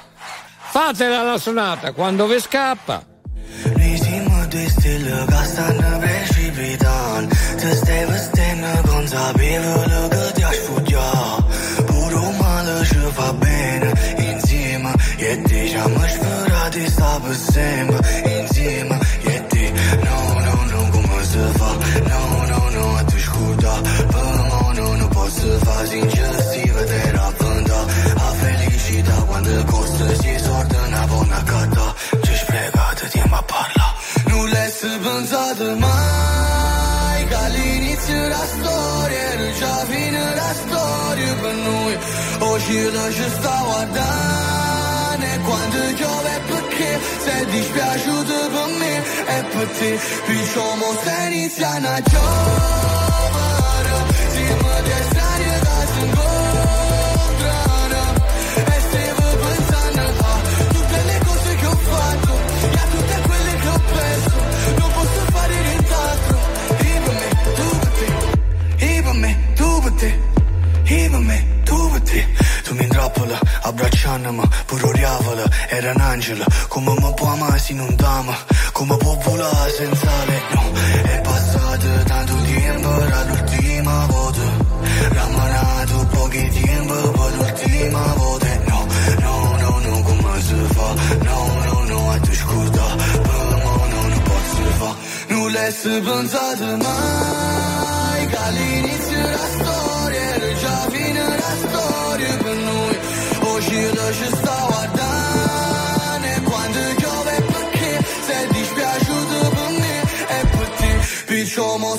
Speaker 1: fatela la sonata quando vi scappa.
Speaker 37: Risimo due stelle che stanno precipitando Ti stai L'hai pensato mai Che all'inizio la storia Era già fine la storia per noi Oggi lo ci sta guardando E quando piove perché? Sei dispiaciuto per me E per te. Perciò mo stai iniziando a giovere Siamo due strani che capălă Abraceană-mă, puroreavălă Era un angelo, come mi può amare se non damă Come può volare senza le no È passato tanto tempo dall'ultima volta. Vota Ramanato pochi tempo Pa l'ultima vota No, no, no, no, cum se fa? No, no, no, a te scusa Pă mă, nu, nu pot să fa Nu le-ai mai Ca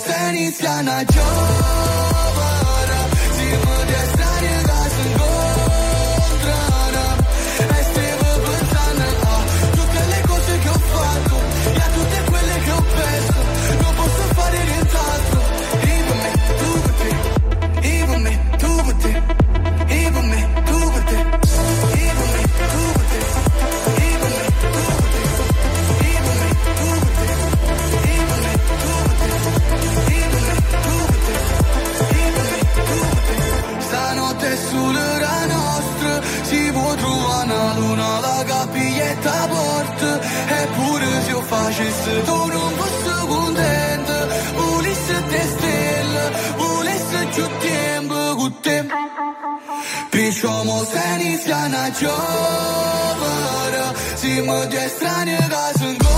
Speaker 37: se inizia una 서로는 부수군데 우리스 데스텔라 우리스 주템 부구템 Пишемо сенись я на човара Зима де стране газен гор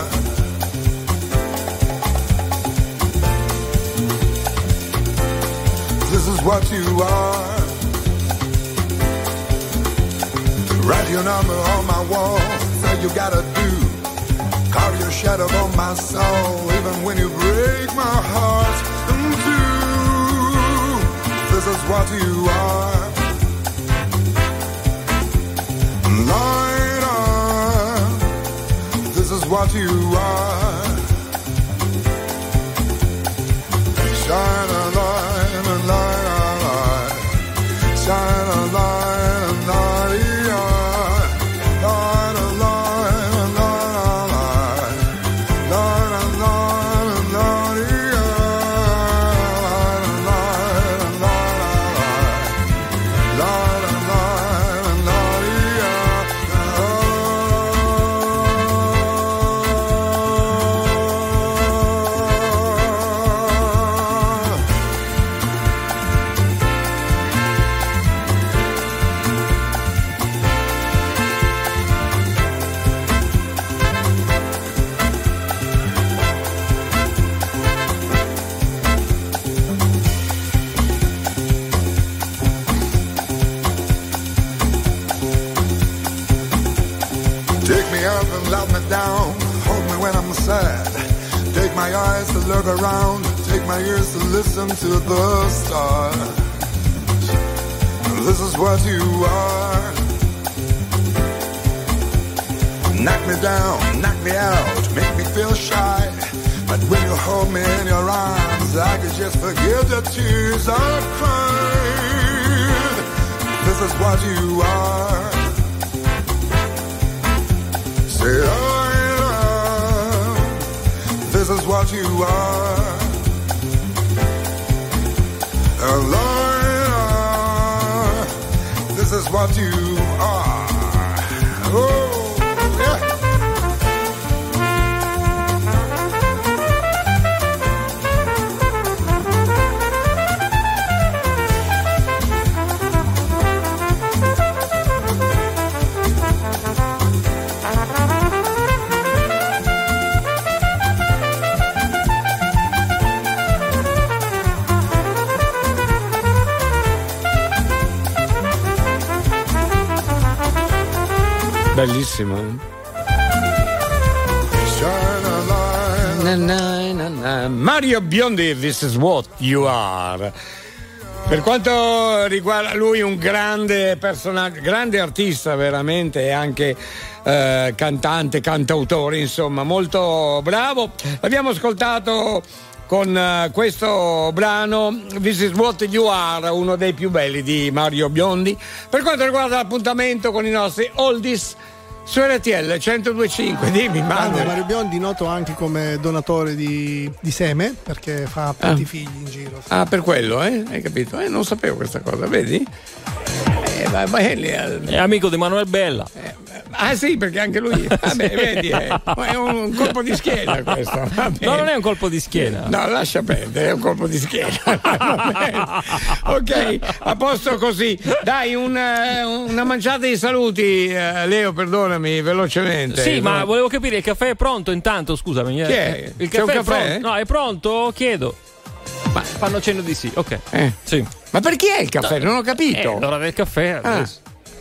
Speaker 38: What you are. Write your number on my wall. Say you gotta do. Carve your shadow on my soul. Even when you break my heart in two. This is what you are. Lighter. This is what you are. Shine around. Take my ears to listen to the stars. This is what you are. Knock me down, knock me out, make me feel shy. But when you hold me in your arms, I could just forget the tears I've cried. This is what you are. Say I. This is what you are. A liar. This is what you are. Oh,
Speaker 1: Bellissimo. Na. Mario Biondi, this is what you are. Per quanto riguarda lui, un grande personaggio, grande artista veramente e anche eh, cantante, cantautore, insomma, molto bravo. L'abbiamo ascoltato con eh, questo brano This is What You Are, uno dei più belli di Mario Biondi. Per quanto riguarda l'appuntamento con i nostri oldies su RTL 1025, dimmi Manuel.
Speaker 39: Mario Biondi noto anche come donatore di, di seme perché fa tanti
Speaker 1: Ah.
Speaker 39: figli in giro.
Speaker 1: Ah, per quello, eh? Hai capito? Eh, non sapevo questa cosa, vedi? Eh, ma- ma è lì, eh,
Speaker 2: È amico di Manuel Bella.
Speaker 1: Ah sì, perché anche lui. Vabbè, vedi, eh, è un colpo di schiena questo.
Speaker 2: No, non è un colpo di schiena.
Speaker 1: No, lascia perdere, è un colpo di schiena. Ok, a posto così. Dai, un, eh, una manciata di saluti, eh, Leo, perdonami velocemente.
Speaker 2: Sì, ma
Speaker 1: No.
Speaker 2: volevo capire, il caffè è pronto intanto, scusami. eh.
Speaker 1: Chi è?
Speaker 2: Il
Speaker 1: C'è
Speaker 2: caffè,
Speaker 1: un
Speaker 2: è
Speaker 1: caffè?
Speaker 2: pronto? No, è pronto? Chiedo. Ma fanno cenno di sì, ok.
Speaker 1: Eh.
Speaker 2: Sì.
Speaker 1: Ma per chi è il caffè? Non ho capito.
Speaker 2: Eh, l'ora del caffè
Speaker 1: Ah.
Speaker 2: adesso.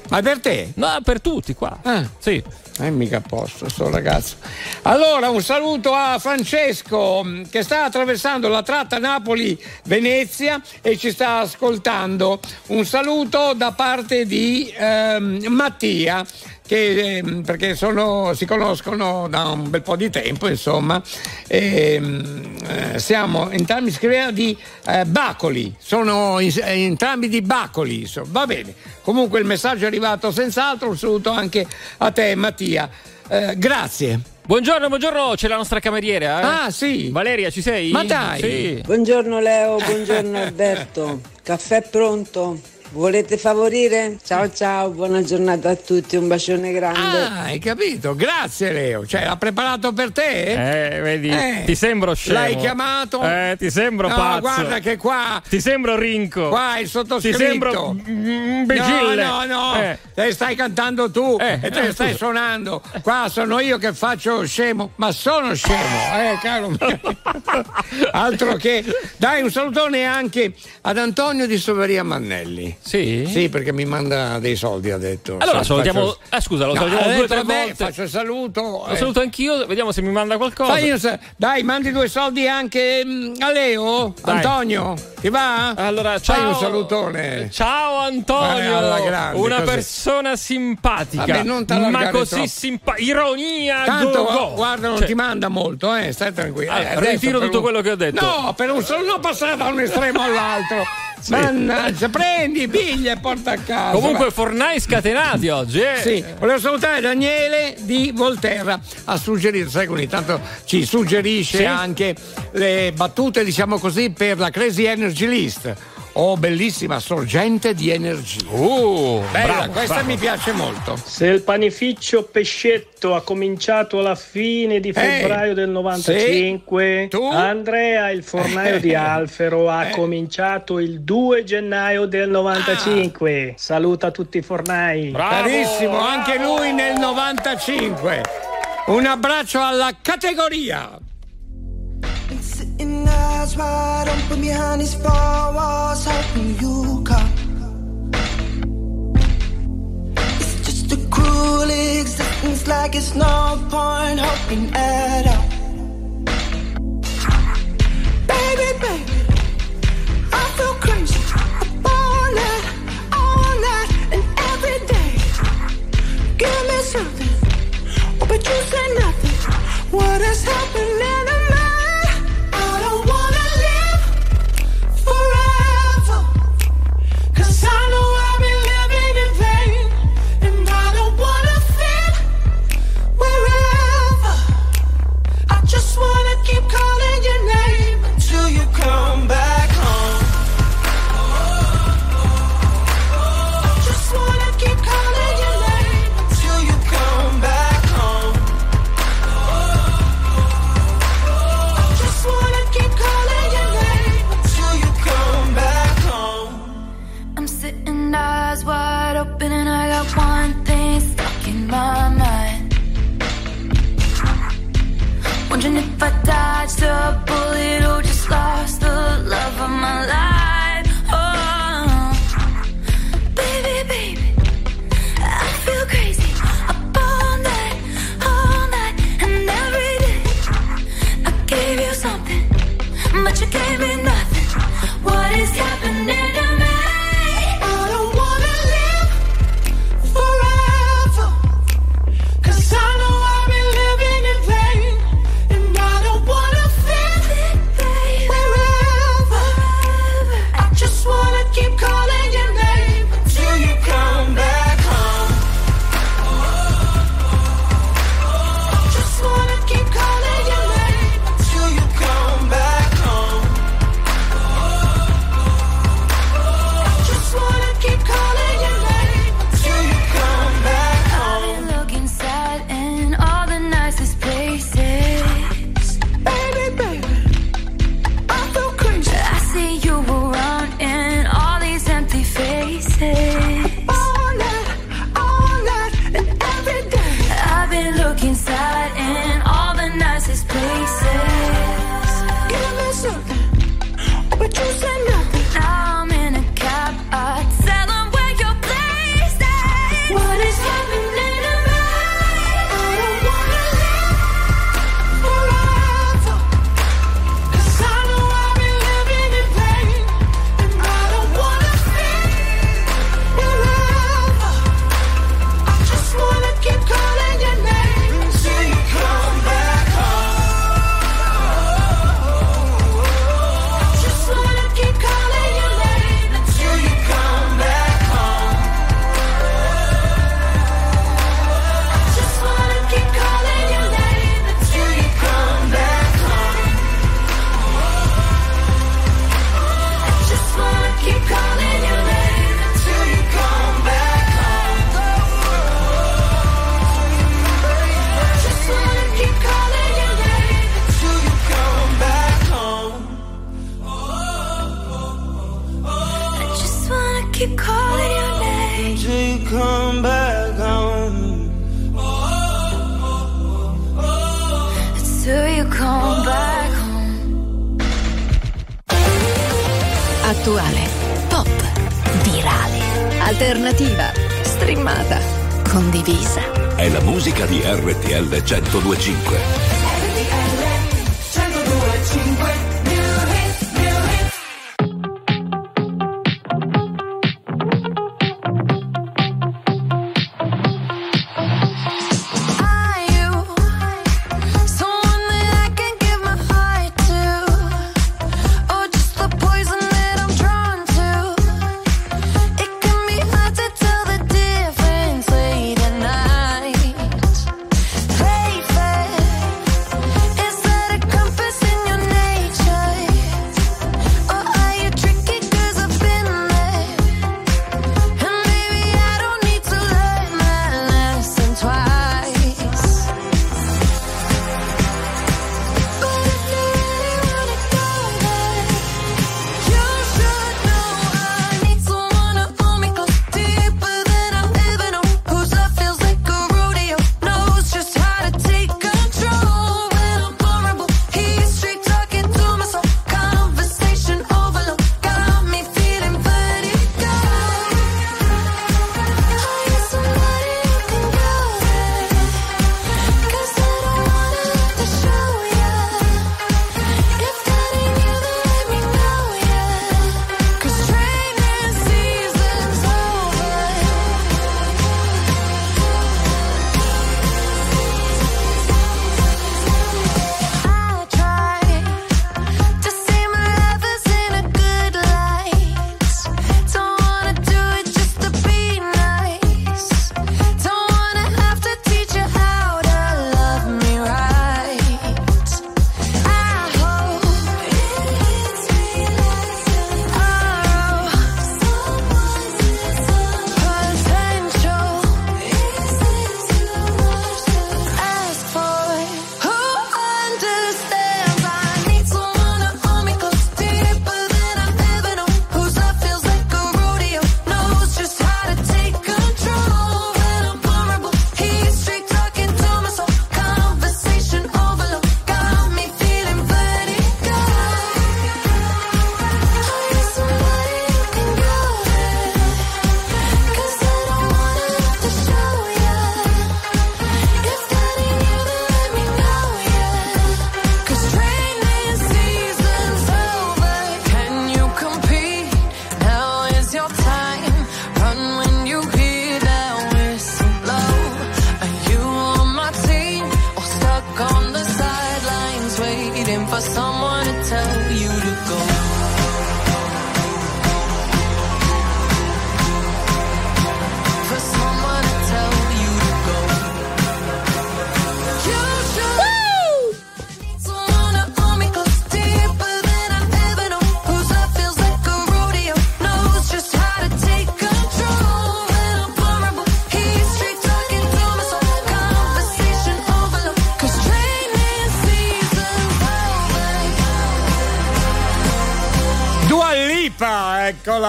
Speaker 1: Ma è per te?
Speaker 2: No, per tutti qua.
Speaker 1: Ah.
Speaker 2: Sì.
Speaker 1: È mica a posto sto ragazzo. Allora, un saluto a Francesco mh, che sta attraversando la tratta Napoli-Venezia e ci sta ascoltando. Un saluto da parte di ehm, Mattia. Che, ehm, perché sono, si conoscono da un bel po' di tempo, insomma. Ehm, eh, siamo entrambi scriveva di eh, Bacoli, sono in- eh, entrambi di Bacoli. insomma. Va bene. Comunque il messaggio è arrivato senz'altro. Un saluto anche a te, Mattia. Eh, grazie.
Speaker 2: Buongiorno, buongiorno, c'è la nostra cameriera. eh?
Speaker 1: Ah, sì.
Speaker 2: Valeria, ci sei?
Speaker 1: Ma dai.
Speaker 2: Sì.
Speaker 40: Buongiorno Leo, buongiorno Alberto. Caffè pronto? Volete favorire? Ciao ciao, buona giornata a tutti, un bacione grande.
Speaker 1: Ah, hai capito? Grazie Leo. Cioè, l'ha preparato per te?
Speaker 2: Eh, vedi,
Speaker 1: Eh.
Speaker 2: ti sembro scemo.
Speaker 1: L'hai chiamato?
Speaker 2: Eh, ti sembro
Speaker 1: no,
Speaker 2: pazzo.
Speaker 1: guarda che qua.
Speaker 2: Ti sembro rinco.
Speaker 1: Qua il sottoscritto.
Speaker 2: Ti sembro imbecille.
Speaker 1: No, no, no.
Speaker 2: Eh.
Speaker 1: Te stai cantando tu
Speaker 2: Eh,
Speaker 1: e te
Speaker 2: eh,
Speaker 1: stai
Speaker 2: scusa.
Speaker 1: suonando. Qua sono io che faccio scemo, ma sono scemo, eh, caro mio. Altro che. Dai, un salutone anche ad Antonio di Soveria Mannelli.
Speaker 2: Sì?
Speaker 1: Sì, perché mi manda dei soldi, ha detto.
Speaker 2: Allora
Speaker 1: Sa-
Speaker 2: salutiamo.
Speaker 1: faccio-
Speaker 2: Ah, scusa, lo
Speaker 1: No,
Speaker 2: salutiamo due tre volte.
Speaker 1: Faccio saluto.
Speaker 2: Lo
Speaker 1: eh.
Speaker 2: saluto anch'io, vediamo se mi manda qualcosa.
Speaker 1: Fai sa- dai, mandi due soldi anche mm, a Leo,
Speaker 2: Dai.
Speaker 1: Antonio. Ti va?
Speaker 2: Allora,
Speaker 1: Fai
Speaker 2: ciao.
Speaker 1: un salutone.
Speaker 2: Ciao Antonio,
Speaker 1: grande,
Speaker 2: una
Speaker 1: così.
Speaker 2: persona simpatica,
Speaker 1: Vabbè, non
Speaker 2: ma così simpatica. Ironia,
Speaker 1: Tanto,
Speaker 2: go, go.
Speaker 1: oh, guarda, non
Speaker 2: Cioè,
Speaker 1: ti manda molto, eh, stai tranquillo.
Speaker 2: Ah,
Speaker 1: Eh,
Speaker 2: ritiro tutto
Speaker 1: un-
Speaker 2: quello che ho detto.
Speaker 1: No, per un solo, non passare da un estremo all'altro. Mannaggia, prendi, piglia e porta a casa.
Speaker 2: Comunque, fornai scatenati oggi, eh.
Speaker 1: Sì, volevo salutare Daniele di Volterra. Ha suggerito, sai ogni tanto ci suggerisce
Speaker 2: Sì.
Speaker 1: anche le battute, diciamo così, per la Crazy Energy List. Oh, bellissima sorgente di energia.
Speaker 2: Uh,
Speaker 1: Bella,
Speaker 2: bravo,
Speaker 1: questa
Speaker 2: bravo.
Speaker 1: mi piace molto.
Speaker 41: Se il panificio Pescetto ha cominciato alla fine di febbraio del 95, Andrea, il fornaio di Alfero, ha cominciato il 2 gennaio del 95. Saluta tutti i fornai.
Speaker 1: Carissimo, anche lui nel 95. Un abbraccio alla categoria.
Speaker 8: Sitting eyes wide open behind these four walls, hoping you come. It's just a cruel existence, like it's no point hoping at all. Baby, baby, I feel crazy. All night, all night, and every day. Give me something, but you say nothing. What is happening 1025.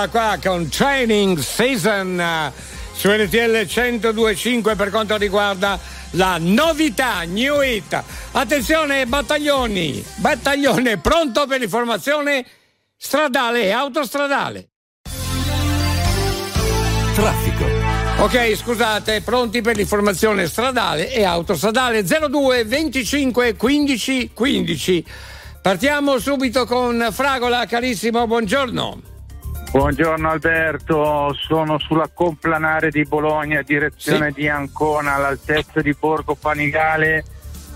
Speaker 1: eccola qua con Training Season eh, su NTL 102.5 per quanto riguarda la novità New It. Attenzione battaglioni, battaglione pronto per l'informazione stradale e autostradale.
Speaker 8: Traffico.
Speaker 1: Ok, scusate, pronti per l'informazione stradale e autostradale 02 25 15 15. Partiamo subito con Fragola, carissimo, buongiorno.
Speaker 42: Buongiorno Alberto, sono sulla Complanare di Bologna, direzione sì. di Ancona, all'altezza di Borgo Panigale.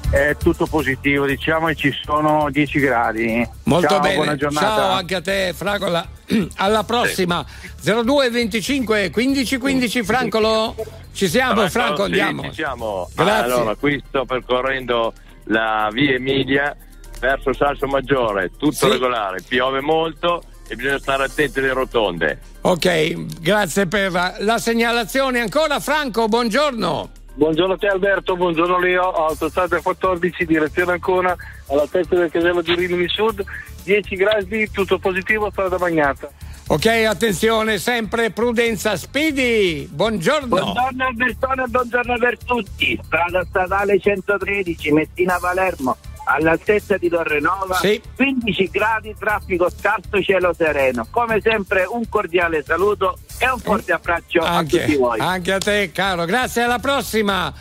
Speaker 42: È tutto positivo, diciamo che ci sono 10 gradi.
Speaker 1: Molto
Speaker 42: Ciao,
Speaker 1: bene.
Speaker 42: Buona giornata.
Speaker 1: Ciao anche a te, Fragola. Alla prossima sì. 02 25 15 15 Francolo. Ci siamo, Francolo, Franco,
Speaker 43: sì,
Speaker 1: andiamo.
Speaker 43: Ci siamo.
Speaker 1: Grazie.
Speaker 43: Allora, qui sto percorrendo la via Emilia verso Salso Maggiore, tutto regolare, piove molto e bisogna stare attenti alle rotonde.
Speaker 1: Ok, grazie per la segnalazione. Ancora Franco, buongiorno.
Speaker 44: Buongiorno a te Alberto, buongiorno Leo, autostrada 14, direzione Ancona, alla testa del casello di Rimini Sud, 10 gradi, tutto positivo, strada bagnata.
Speaker 1: Ok, attenzione, sempre prudenza, speedy, buongiorno.
Speaker 45: Buongiorno a Albertone buongiorno per tutti, strada statale 113, Messina Palermo, all'altezza di Torrenova, 15 gradi, traffico scarso, cielo sereno. Come sempre un cordiale saluto e un forte abbraccio a tutti
Speaker 46: Anche,
Speaker 45: voi.
Speaker 46: anche a te, caro. Grazie, alla prossima.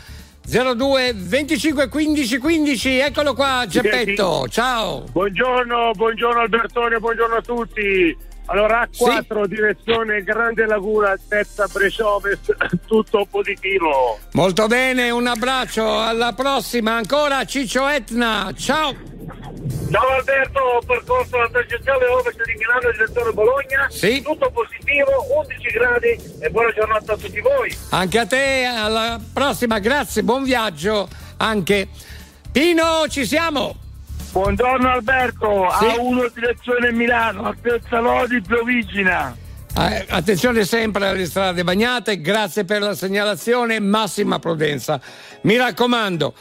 Speaker 46: 02 25 15 15, eccolo qua, Geppetto. Ciao.
Speaker 47: Buongiorno, buongiorno Albertone, buongiorno a tutti. Allora A4 direzione Grande Laguna, altezza Brescia Ovest, tutto positivo.
Speaker 46: Molto bene, un abbraccio, alla prossima. Ancora Ciccio Etna. Ciao.
Speaker 1: Ciao Alberto, percorso la tangenziale ovest di Milano direzione Bologna.
Speaker 46: Sì.
Speaker 1: Tutto positivo, 11 gradi e buona giornata a tutti voi.
Speaker 46: Anche a te, alla prossima, grazie, buon viaggio anche. Pino, ci siamo.
Speaker 1: Buongiorno Alberto,
Speaker 46: Sì.
Speaker 1: A1 direzione Milano, altezza Lodi, Provigina.
Speaker 46: Eh, attenzione sempre alle strade bagnate, grazie per la segnalazione, massima prudenza. Mi raccomando,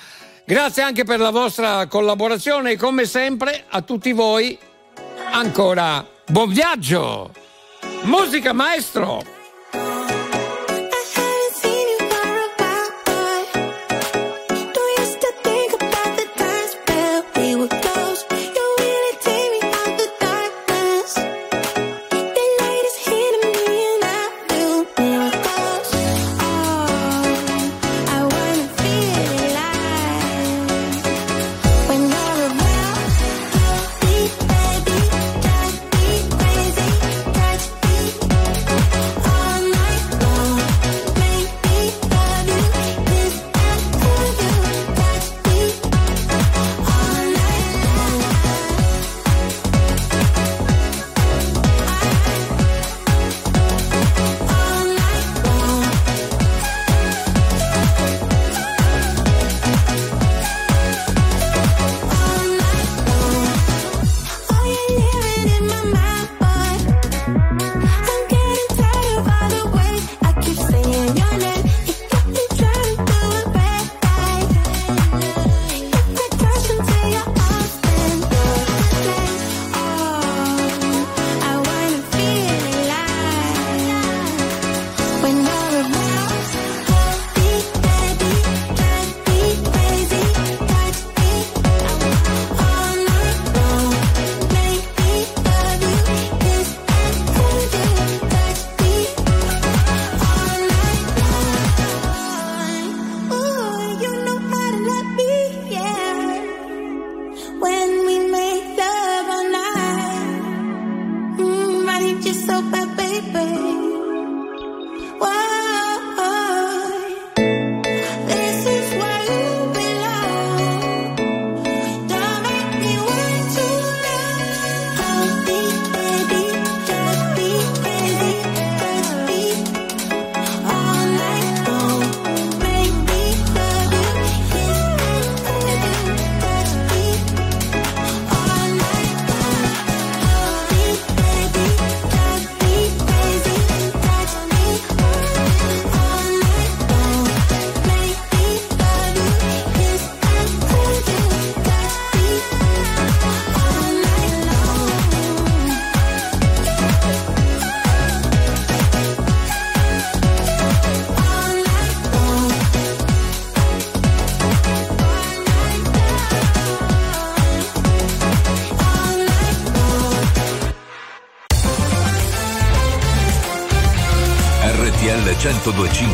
Speaker 46: grazie anche per la vostra collaborazione e come sempre a tutti voi ancora buon viaggio. Musica maestro.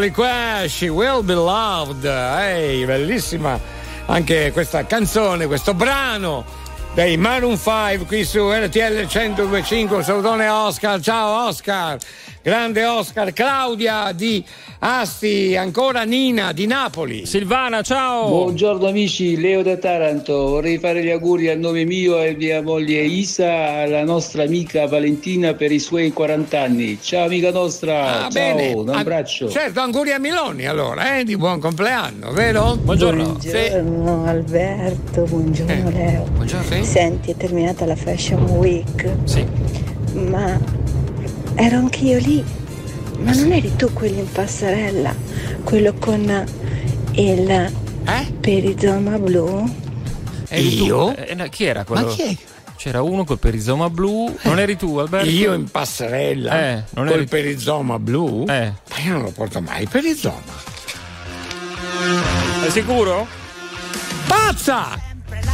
Speaker 1: Eccoli qua, She Will Be Loved. Ehi, bellissima anche questa canzone, questo brano dei Maroon 5 qui su RTL 1025. Un salutone a Oscar. Ciao Oscar. Grande Oscar. Claudia di Asti, ancora Nina di Napoli.
Speaker 2: Silvana, ciao.
Speaker 48: Buongiorno amici, Leo da Taranto. Vorrei fare gli auguri a nome mio e mia moglie Isa, alla nostra amica Valentina per i suoi 40 anni. Ciao amica nostra,
Speaker 1: Ah,
Speaker 48: ciao,
Speaker 1: bene.
Speaker 48: un
Speaker 1: Ah,
Speaker 48: abbraccio.
Speaker 1: Certo, auguri a Miloni allora, eh, di buon compleanno, vero? Buongiorno.
Speaker 49: Buongiorno Alberto, buongiorno Leo.
Speaker 1: buongiorno.
Speaker 49: Senti, è terminata la Fashion Week.
Speaker 2: Sì.
Speaker 49: Ma ero anch'io lì. Ma non eri tu quello in passerella? Quello con il perizoma blu?
Speaker 2: Eri tu?
Speaker 1: Io?
Speaker 2: Eh, no, chi era quello?
Speaker 1: Ma chi è?
Speaker 2: C'era uno col perizoma blu. Non eri tu, Alberto?
Speaker 1: Io in passerella
Speaker 2: Eh, non
Speaker 1: col
Speaker 2: eri
Speaker 1: perizoma blu?
Speaker 2: Eh.
Speaker 1: Ma io non lo porto mai il perizoma.
Speaker 2: Sei sicuro?
Speaker 1: Pazza!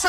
Speaker 50: c'è,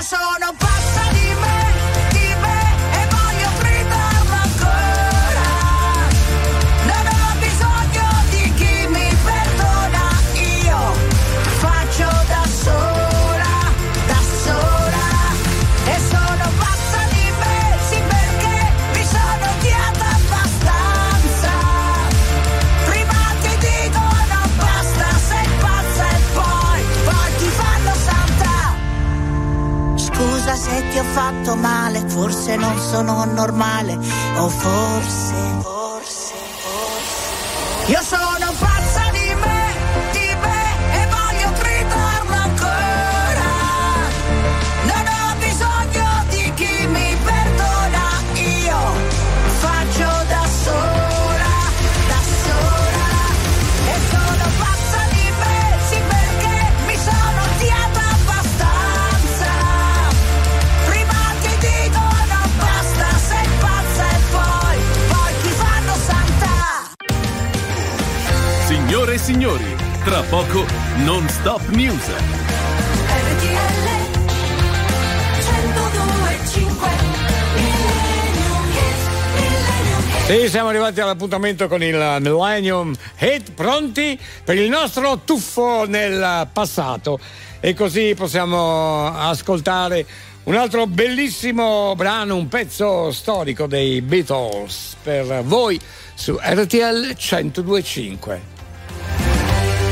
Speaker 50: c'è. Io ho fatto male, forse non sono normale, o forse, forse, forse. Io sono
Speaker 8: signori, tra poco non stop news.
Speaker 1: Sì, siamo arrivati all'appuntamento con il Millennium Hit, pronti per il nostro tuffo nel passato. E così possiamo ascoltare un altro bellissimo brano, un pezzo storico dei Beatles per voi su RTL 1025.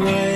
Speaker 23: Be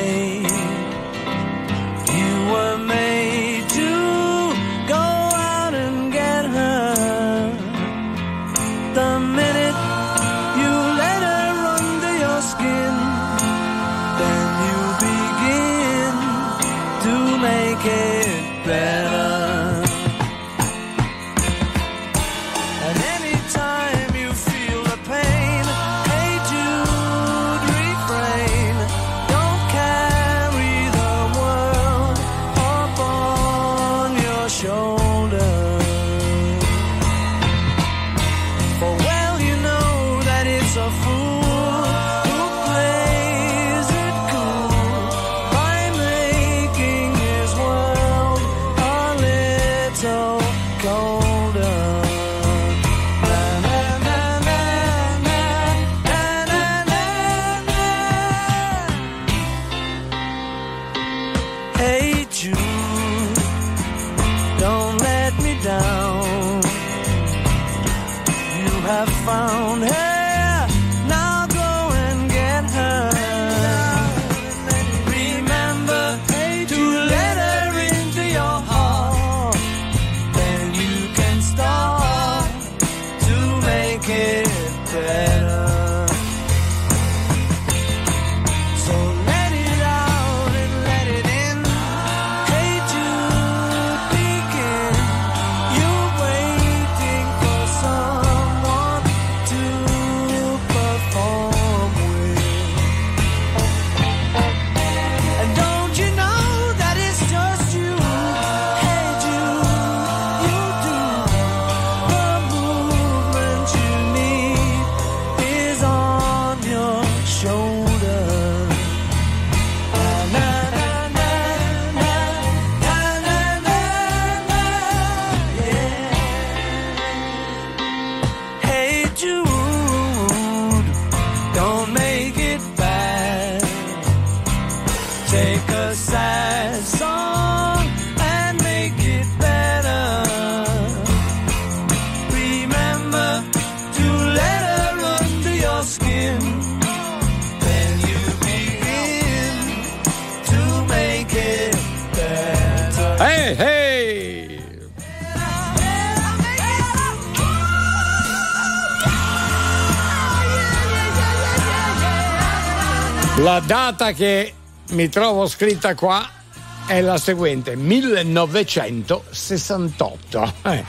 Speaker 1: Data che mi trovo scritta qua è la seguente, 1968. Eh,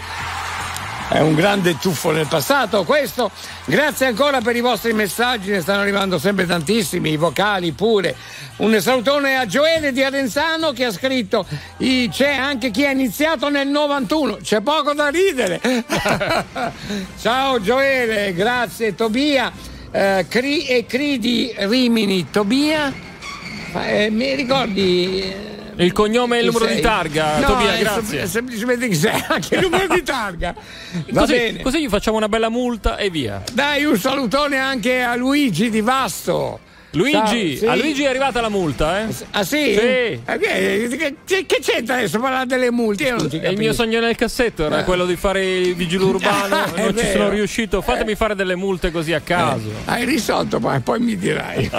Speaker 1: È un grande tuffo nel passato questo. Grazie ancora per i vostri messaggi, ne stanno arrivando sempre tantissimi, i vocali pure. Un salutone a Gioele di Arenzano che ha scritto "I- c'è anche chi ha iniziato nel 91, c'è poco da ridere. Ciao Gioele, grazie Tobia. Eh, cri e Cri di Rimini, Tobia. Eh, mi ricordi? eh,
Speaker 2: Il cognome e il numero
Speaker 1: sei?
Speaker 2: di targa,
Speaker 1: No,
Speaker 2: Tobia,
Speaker 1: è
Speaker 2: grazie.
Speaker 1: sem- semplicemente chi sei, anche il numero di targa. Va
Speaker 2: Così,
Speaker 1: bene.
Speaker 2: così gli facciamo una bella multa e via.
Speaker 1: Dai un salutone anche a Luigi di Vasto.
Speaker 2: Luigi,
Speaker 1: Ciao,
Speaker 2: a
Speaker 1: sì.
Speaker 2: Luigi è arrivata la multa, eh?
Speaker 1: Ah sì?
Speaker 2: Sì.
Speaker 1: Eh, che, c'entra adesso parlare delle multe?
Speaker 2: Il mio sogno nel cassetto era
Speaker 1: Eh.
Speaker 2: quello di fare il vigile urbano,
Speaker 1: Ah,
Speaker 2: non ci
Speaker 1: vero.
Speaker 2: sono riuscito. Fatemi fare delle multe così a caso.
Speaker 1: Eh, hai risolto, ma poi mi dirai.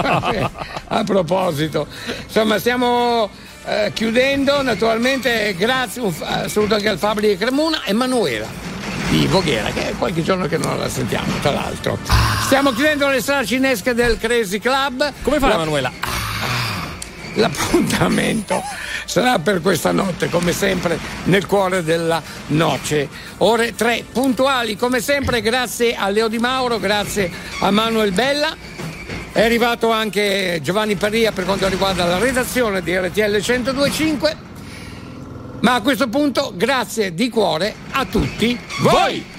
Speaker 1: a proposito, insomma, stiamo eh, chiudendo. Naturalmente, grazie. Un saluto anche al Fabri di Cremona e Manuela di Voghera, che è qualche giorno che non la sentiamo, tra l'altro. Stiamo chiudendo le sale cinesche del Crazy Club.
Speaker 2: Come fa
Speaker 1: La-
Speaker 2: Emanuela?
Speaker 1: L'appuntamento sarà per questa notte, come sempre, nel cuore della noce. Ore 3 puntuali, come sempre, grazie a Leo Di Mauro, grazie a Manuel Bella. È arrivato anche Giovanni Paria per quanto riguarda la redazione di RTL 1025. Ma a questo punto, grazie di cuore a tutti voi.